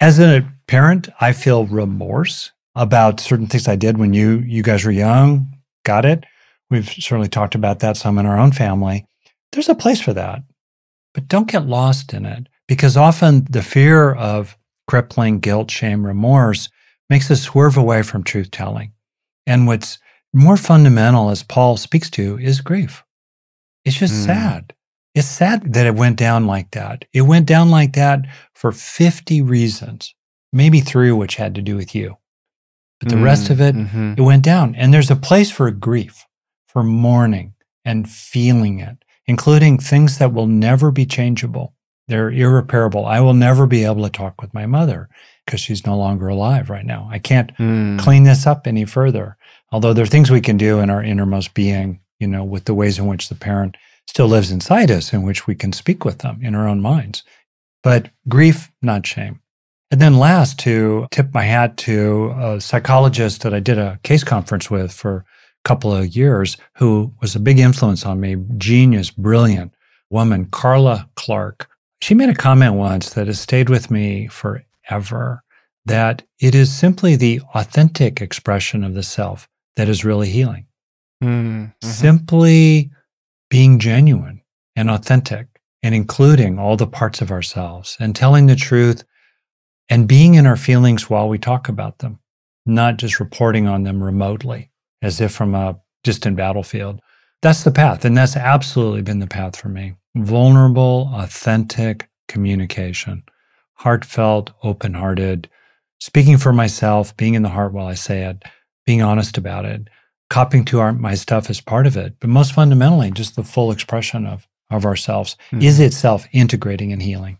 As a parent, I feel remorse about certain things I did when you you guys were young. Got it? We've certainly talked about that some in our own family. There's a place for that. But don't get lost in it because often the fear of crippling guilt, shame, remorse makes us swerve away from truth telling. And what's more fundamental, as Paul speaks to, is grief. It's just Mm. sad. It's sad that it went down like that. It went down like that for 50 reasons, maybe three of which had to do with you. But the rest of it, Mhm. it went down. And there's a place for grief, for mourning and feeling it, including things that will never be changeable. They're irreparable. I will never be able to talk with my mother because she's no longer alive right now. I can't Mm. clean this up any further. Although there are things we can do in our innermost being, you know, with the ways in which the parent still lives inside us, in which we can speak with them in our own minds. But grief, not shame. And then last, to tip my hat to a psychologist that I did a case conference with for a couple of years, who was a big influence on me, genius, brilliant woman, Carla Clark. She made a comment once that has stayed with me forever that it is simply the authentic expression of the self that is really healing. Mm. Mhm. Simply being genuine and authentic and including all the parts of ourselves and telling the truth and being in our feelings while we talk about them, not just reporting on them remotely as if from a distant battlefield. That's the path. And that's absolutely been the path for me. Vulnerable, authentic communication, heartfelt, open hearted, speaking for myself, being in the heart while I say it, being honest about it, copying to our, my stuff is part of it. But most fundamentally, just the full expression of, of ourselves is Mhm. itself integrating and healing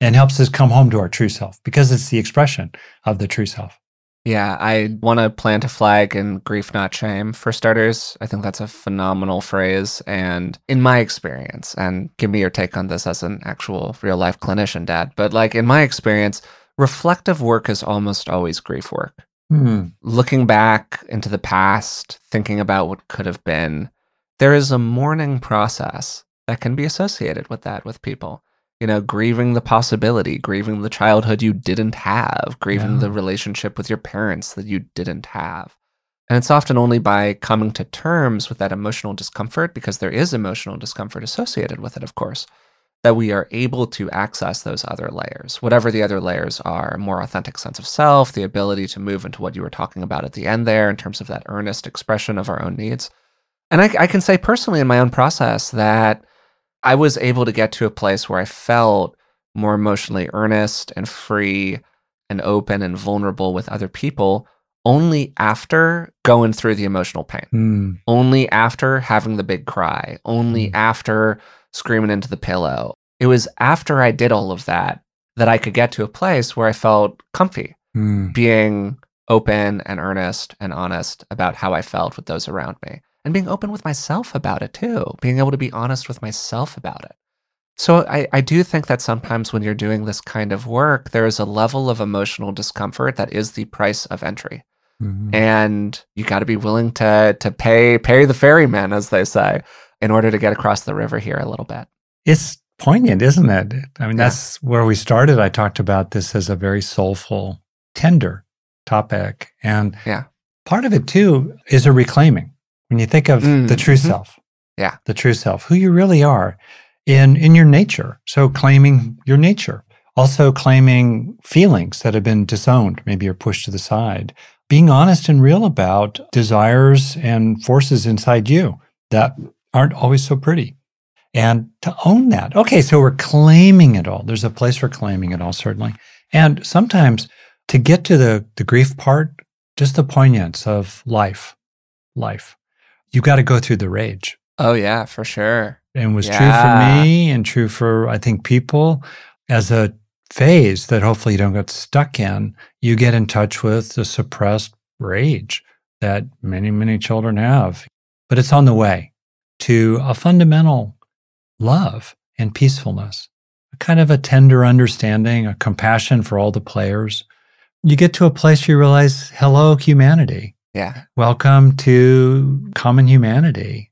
and helps us come home to our true self because it's the expression of the true self. Yeah, I want to plant a flag in grief, not shame, for starters. I think that's a phenomenal phrase. And in my experience, and give me your take on this as an actual real life clinician, Dad, but like in my experience, reflective work is almost always grief work. Hmm. Looking back into the past, thinking about what could have been, there is a mourning process that can be associated with that with people you know, grieving the possibility, grieving the childhood you didn't have, grieving Yeah. the relationship with your parents that you didn't have. And it's often only by coming to terms with that emotional discomfort, because there is emotional discomfort associated with it, of course, that we are able to access those other layers, whatever the other layers are a more authentic sense of self, the ability to move into what you were talking about at the end there in terms of that earnest expression of our own needs. And I, I can say personally in my own process that I was able to get to a place where I felt more emotionally earnest and free and open and vulnerable with other people only after going through the emotional pain, Hmm. only after having the big cry, only Mm. after screaming into the pillow. It was after I did all of that that I could get to a place where I felt comfy Hmm. being open and earnest and honest about how I felt with those around me and being open with myself about it too, being able to be honest with myself about it. So I, I do think that sometimes when you're doing this kind of work, there is a level of emotional discomfort that is the price of entry. Hmm. And you got to be willing to to pay pay the ferryman, as they say, in order to get across the river here a little bit. It's poignant, isn't it? I mean, Yeah. that's where we started. I talked about this as a very soulful, tender topic. And Yeah. part of it too is a reclaiming. When you think of Mm, the true mhm. self, Yeah. the true self, who you really are in, in your nature. So claiming your nature, also claiming feelings that have been disowned, maybe you're pushed to the side, being honest and real about desires and forces inside you that aren't always so pretty and to own that. Okay, so we're claiming it all. There's a place for claiming it all, certainly. And sometimes to get to the, the grief part, just the poignance of life, life, you got to go through the rage. Oh yeah, for sure. And was true for me and true for, I think, people as a phase that hopefully you don't get stuck in. You get in touch with the suppressed rage that many, many children have. But it's on the way to a fundamental love and peacefulness, a kind of a tender understanding, a compassion for all the players. You get to a place you realize, hello, humanity. Yeah. Welcome to common humanity.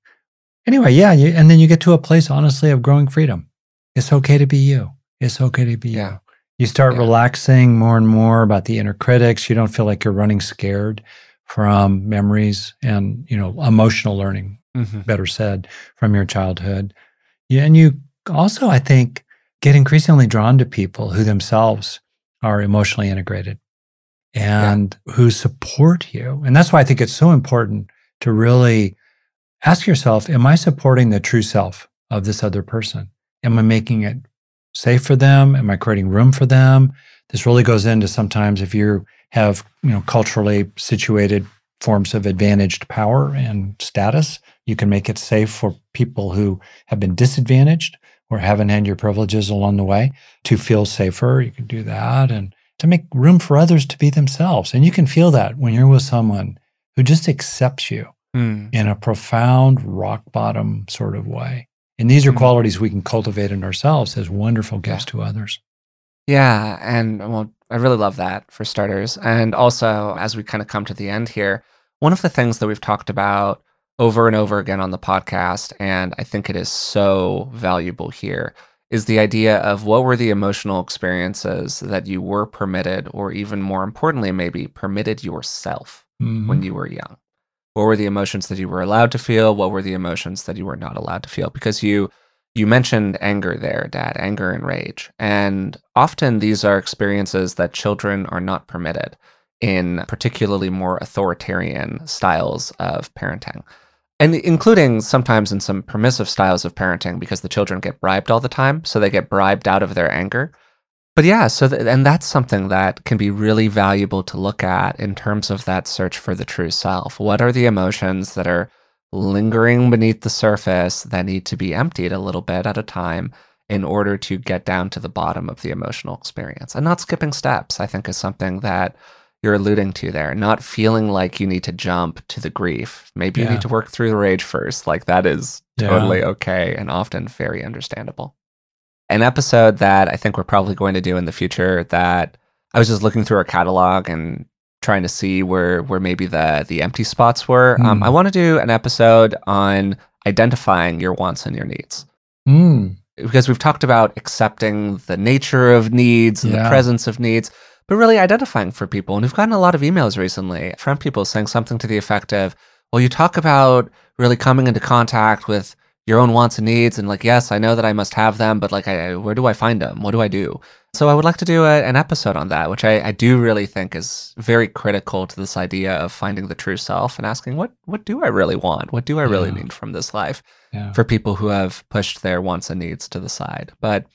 Anyway, yeah, you, and then you get to a place, honestly, of growing freedom. It's okay to be you. It's okay to be Yeah. you. You start Yeah. relaxing more and more about the inner critics. You don't feel like you're running scared from memories and you know emotional learning hmm better said, from your childhood. Yeah, and you also, I think, get increasingly drawn to people who themselves are emotionally integrated and yeah. who support you. And that's why I think it's so important to really ask yourself Am I supporting the true self of this other person? Am I making it safe for them? Am I creating room for them? This really goes into sometimes if you have, you know, culturally situated forms of advantaged power and status, you can make it safe for people who have been disadvantaged or haven't had your privileges along the way to feel safer. You can do that and to make room for others to be themselves. And you can feel that when you're with someone who just accepts you mm. in a profound rock bottom sort of way. And these are mm. qualities we can cultivate in ourselves as wonderful gifts yeah. to others. Yeah. And well, I really love that for starters. And also, as we kind of come to the end here, one of the things that we've talked about over and over again on the podcast, and I think it is so valuable here, is the idea of what were the emotional experiences that you were permitted, or even more importantly, maybe permitted yourself mm-hmm. when you were young? What were the emotions that you were allowed to feel? What were the emotions that you were not allowed to feel? Because you you mentioned anger there, Dad, anger and rage. And often these are experiences that children are not permitted in particularly more authoritarian styles of parenting. And including sometimes in some permissive styles of parenting because the children get bribed all the time so they get bribed out of their anger. But yeah so th- and that's something that can be really valuable to look at in terms of that search for the true self. What are the emotions that are lingering beneath the surface that need to be emptied a little bit at a time in order to get down to the bottom of the emotional experience and not skipping steps i think is something that you're alluding to there, not feeling like you need to jump to the grief. Maybe yeah. you need to work through the rage first. Like that is totally yeah. okay and often very understandable. An episode that I think we're probably going to do in the future that I was just looking through our catalog and trying to see where where maybe the the empty spots were. Mm. Um, I hmm. want to do an episode on identifying your wants and your needs. Mm. Because we've talked about accepting the nature of needs and yeah. the presence of needs but really identifying for people. And we've gotten a lot of emails recently from people saying something to the effect of, well, you talk about really coming into contact with your own wants and needs and like yes i know that i must have them but like I, where do i find them what do i do so i would like to do a, an episode on that which I, I do really think is very critical to this idea of finding the true self and asking what what do i really want what do i really yeah. need from this life yeah. for people who have pushed their wants and needs to the side but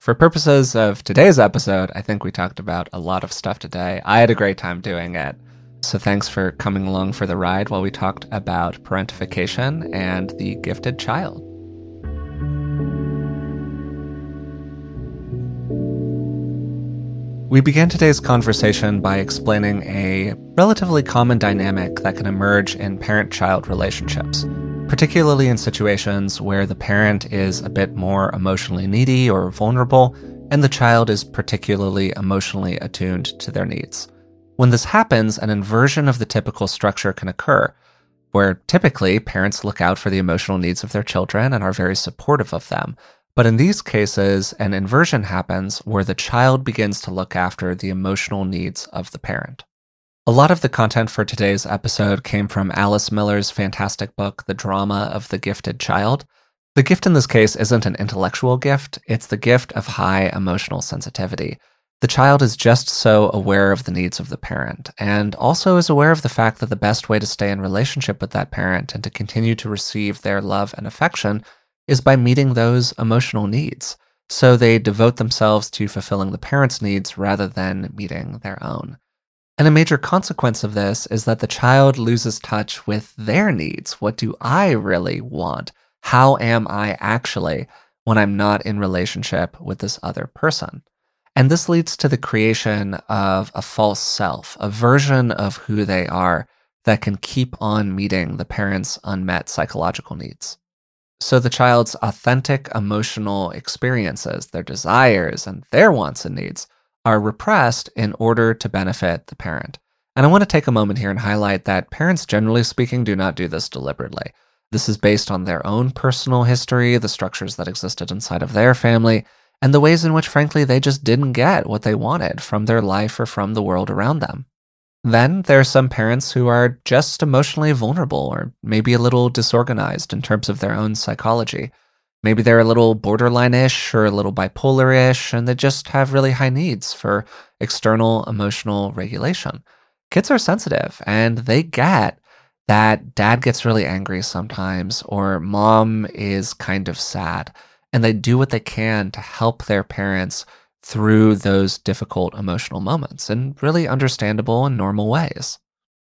for purposes of today's episode, I think we talked about a lot of stuff today. I had a great time doing it. So thanks for coming along for the ride while we talked about parentification and the gifted child. We began today's conversation by explaining a relatively common dynamic that can emerge in parent child relationships particularly in situations where the parent is a bit more emotionally needy or vulnerable, and the child is particularly emotionally attuned to their needs. When this happens, an inversion of the typical structure can occur, where typically parents look out for the emotional needs of their children and are very supportive of them. But in these cases, an inversion happens where the child begins to look after the emotional needs of the parent. A lot of the content for today's episode came from Alice Miller's fantastic book, The Drama of the Gifted Child. The gift in this case isn't an intellectual gift, it's the gift of high emotional sensitivity. The child is just so aware of the needs of the parent, and also is aware of the fact that the best way to stay in relationship with that parent and to continue to receive their love and affection is by meeting those emotional needs. So they devote themselves to fulfilling the parent's needs rather than meeting their own. And a major consequence of this is that the child loses touch with their needs. What do I really want? How am I actually when I'm not in relationship with this other person? And this leads to the creation of a false self, a version of who they are that can keep on meeting the parent's unmet psychological needs. So the child's authentic emotional experiences, their desires, and their wants and needs are repressed in order to benefit the parent. And I want to take a moment here and highlight that parents, generally speaking, do not do this deliberately. This is based on their own personal history, the structures that existed inside of their family, and the ways in which, frankly, they just didn't get what they wanted from their life or from the world around them. Then there are some parents who are just emotionally vulnerable or maybe a little disorganized in terms of their own psychology. Maybe they're a little borderline ish or a little bipolar ish, and they just have really high needs for external emotional regulation. Kids are sensitive and they get that dad gets really angry sometimes or mom is kind of sad, and they do what they can to help their parents through those difficult emotional moments in really understandable and normal ways.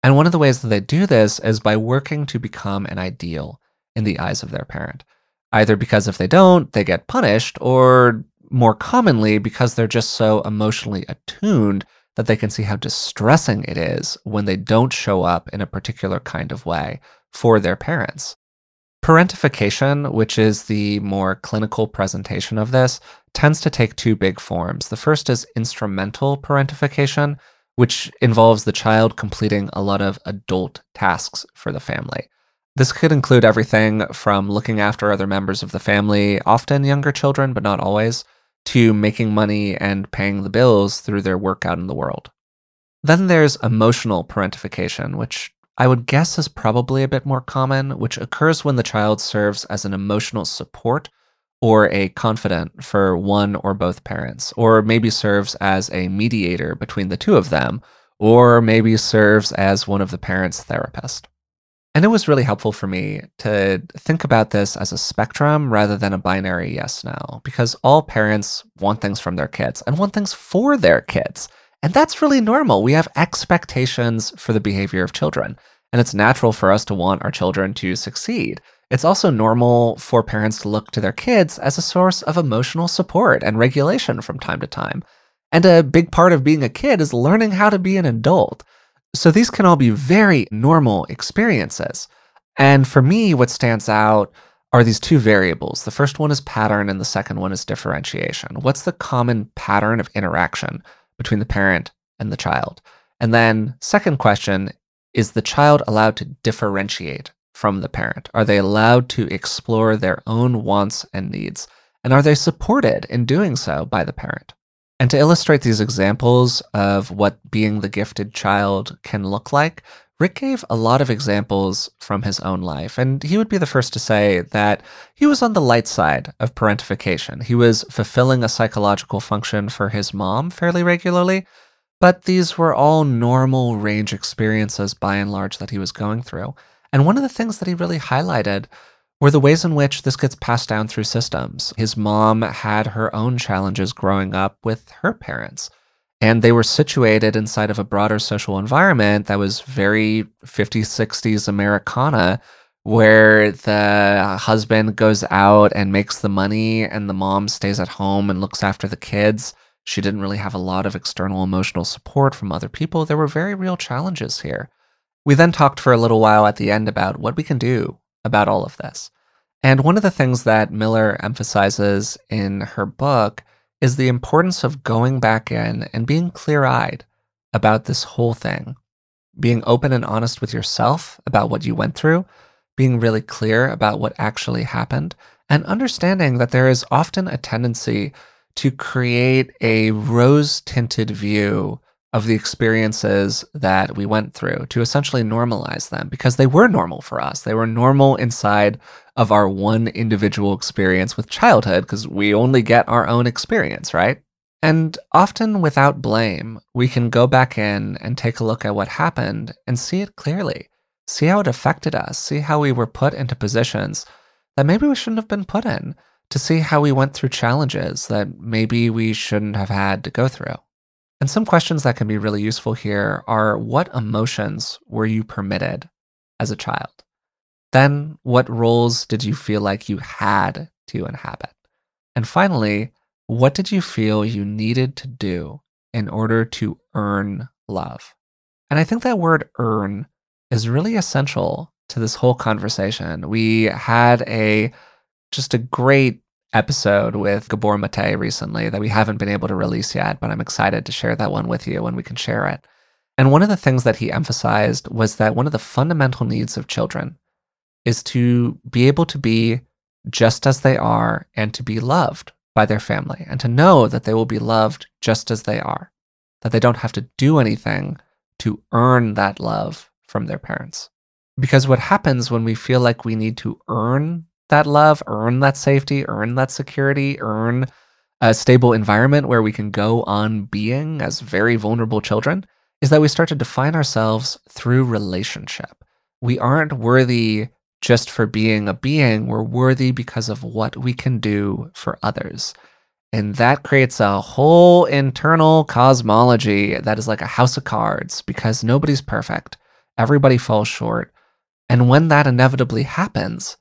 And one of the ways that they do this is by working to become an ideal in the eyes of their parent either because if they don't, they get punished, or more commonly, because they're just so emotionally attuned that they can see how distressing it is when they don't show up in a particular kind of way for their parents. Parentification, which is the more clinical presentation of this, tends to take two big forms. The first is instrumental parentification, which involves the child completing a lot of adult tasks for the family. This could include everything from looking after other members of the family, often younger children, but not always, to making money and paying the bills through their work out in the world. Then there's emotional parentification, which I would guess is probably a bit more common, which occurs when the child serves as an emotional support or a confidant for one or both parents, or maybe serves as a mediator between the two of them, or maybe serves as one of the parents' therapist. And it was really helpful for me to think about this as a spectrum rather than a binary yes no, because all parents want things from their kids and want things for their kids. And that's really normal. We have expectations for the behavior of children, and it's natural for us to want our children to succeed. It's also normal for parents to look to their kids as a source of emotional support and regulation from time to time. And a big part of being a kid is learning how to be an adult. So these can all be very normal experiences. And for me, what stands out are these two variables. The first one is pattern, and the second one is differentiation. What's the common pattern of interaction between the parent and the child? And then, second question is the child allowed to differentiate from the parent? Are they allowed to explore their own wants and needs? And are they supported in doing so by the parent? And to illustrate these examples of what being the gifted child can look like, Rick gave a lot of examples from his own life, and he would be the first to say that he was on the light side of parentification. He was fulfilling a psychological function for his mom fairly regularly, but these were all normal range experiences by and large that he was going through. And one of the things that he really highlighted were the ways in which this gets passed down through systems. His mom had her own challenges growing up with her parents, and they were situated inside of a broader social environment that was very 50s, 60s Americana, where the husband goes out and makes the money, and the mom stays at home and looks after the kids. She didn't really have a lot of external emotional support from other people. There were very real challenges here. We then talked for a little while at the end about what we can do about all of this. And one of the things that Miller emphasizes in her book is the importance of going back in and being clear eyed about this whole thing, being open and honest with yourself about what you went through, being really clear about what actually happened, and understanding that there is often a tendency to create a rose tinted view of the experiences that we went through to essentially normalize them because they were normal for us. They were normal inside of our one individual experience with childhood because we only get our own experience, right? And often without blame, we can go back in and take a look at what happened and see it clearly, see how it affected us, see how we were put into positions that maybe we shouldn't have been put in, to see how we went through challenges that maybe we shouldn't have had to go through. And some questions that can be really useful here are what emotions were you permitted as a child? Then, what roles did you feel like you had to inhabit? And finally, what did you feel you needed to do in order to earn love? And I think that word earn is really essential to this whole conversation. We had a just a great episode with Gabor Mate recently that we haven't been able to release yet, but I'm excited to share that one with you when we can share it. And one of the things that he emphasized was that one of the fundamental needs of children is to be able to be just as they are and to be loved by their family and to know that they will be loved just as they are, that they don't have to do anything to earn that love from their parents. Because what happens when we feel like we need to earn that love, earn that safety, earn that security, earn a stable environment where we can go on being as very vulnerable children is that we start to define ourselves through relationship. We aren't worthy just for being a being, we're worthy because of what we can do for others. And that creates a whole internal cosmology that is like a house of cards because nobody's perfect. Everybody falls short. And when that inevitably happens,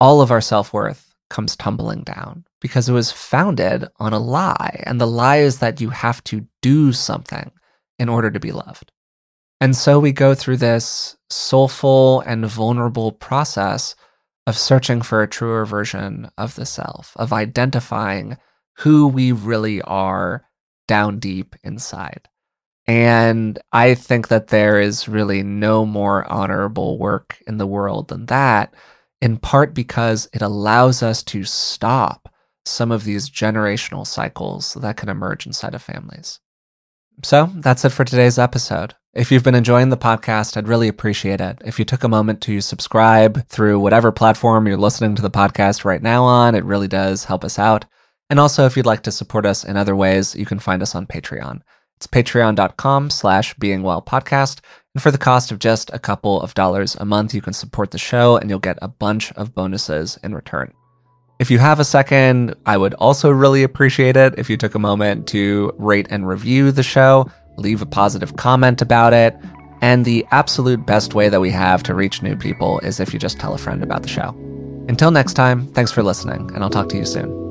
all of our self worth comes tumbling down because it was founded on a lie. And the lie is that you have to do something in order to be loved. And so we go through this soulful and vulnerable process of searching for a truer version of the self, of identifying who we really are down deep inside. And I think that there is really no more honorable work in the world than that, in part because it allows us to stop some of these generational cycles that can emerge inside of families. So that's it for today's episode. If you've been enjoying the podcast, I'd really appreciate it if you took a moment to subscribe through whatever platform you're listening to the podcast right now on. It really does help us out. And also, if you'd like to support us in other ways, you can find us on Patreon. It's patreon.com slash beingwellpodcast. And for the cost of just a couple of dollars a month, you can support the show and you'll get a bunch of bonuses in return. If you have a second, I would also really appreciate it if you took a moment to rate and review the show, leave a positive comment about it. And the absolute best way that we have to reach new people is if you just tell a friend about the show. Until next time, thanks for listening, and I'll talk to you soon.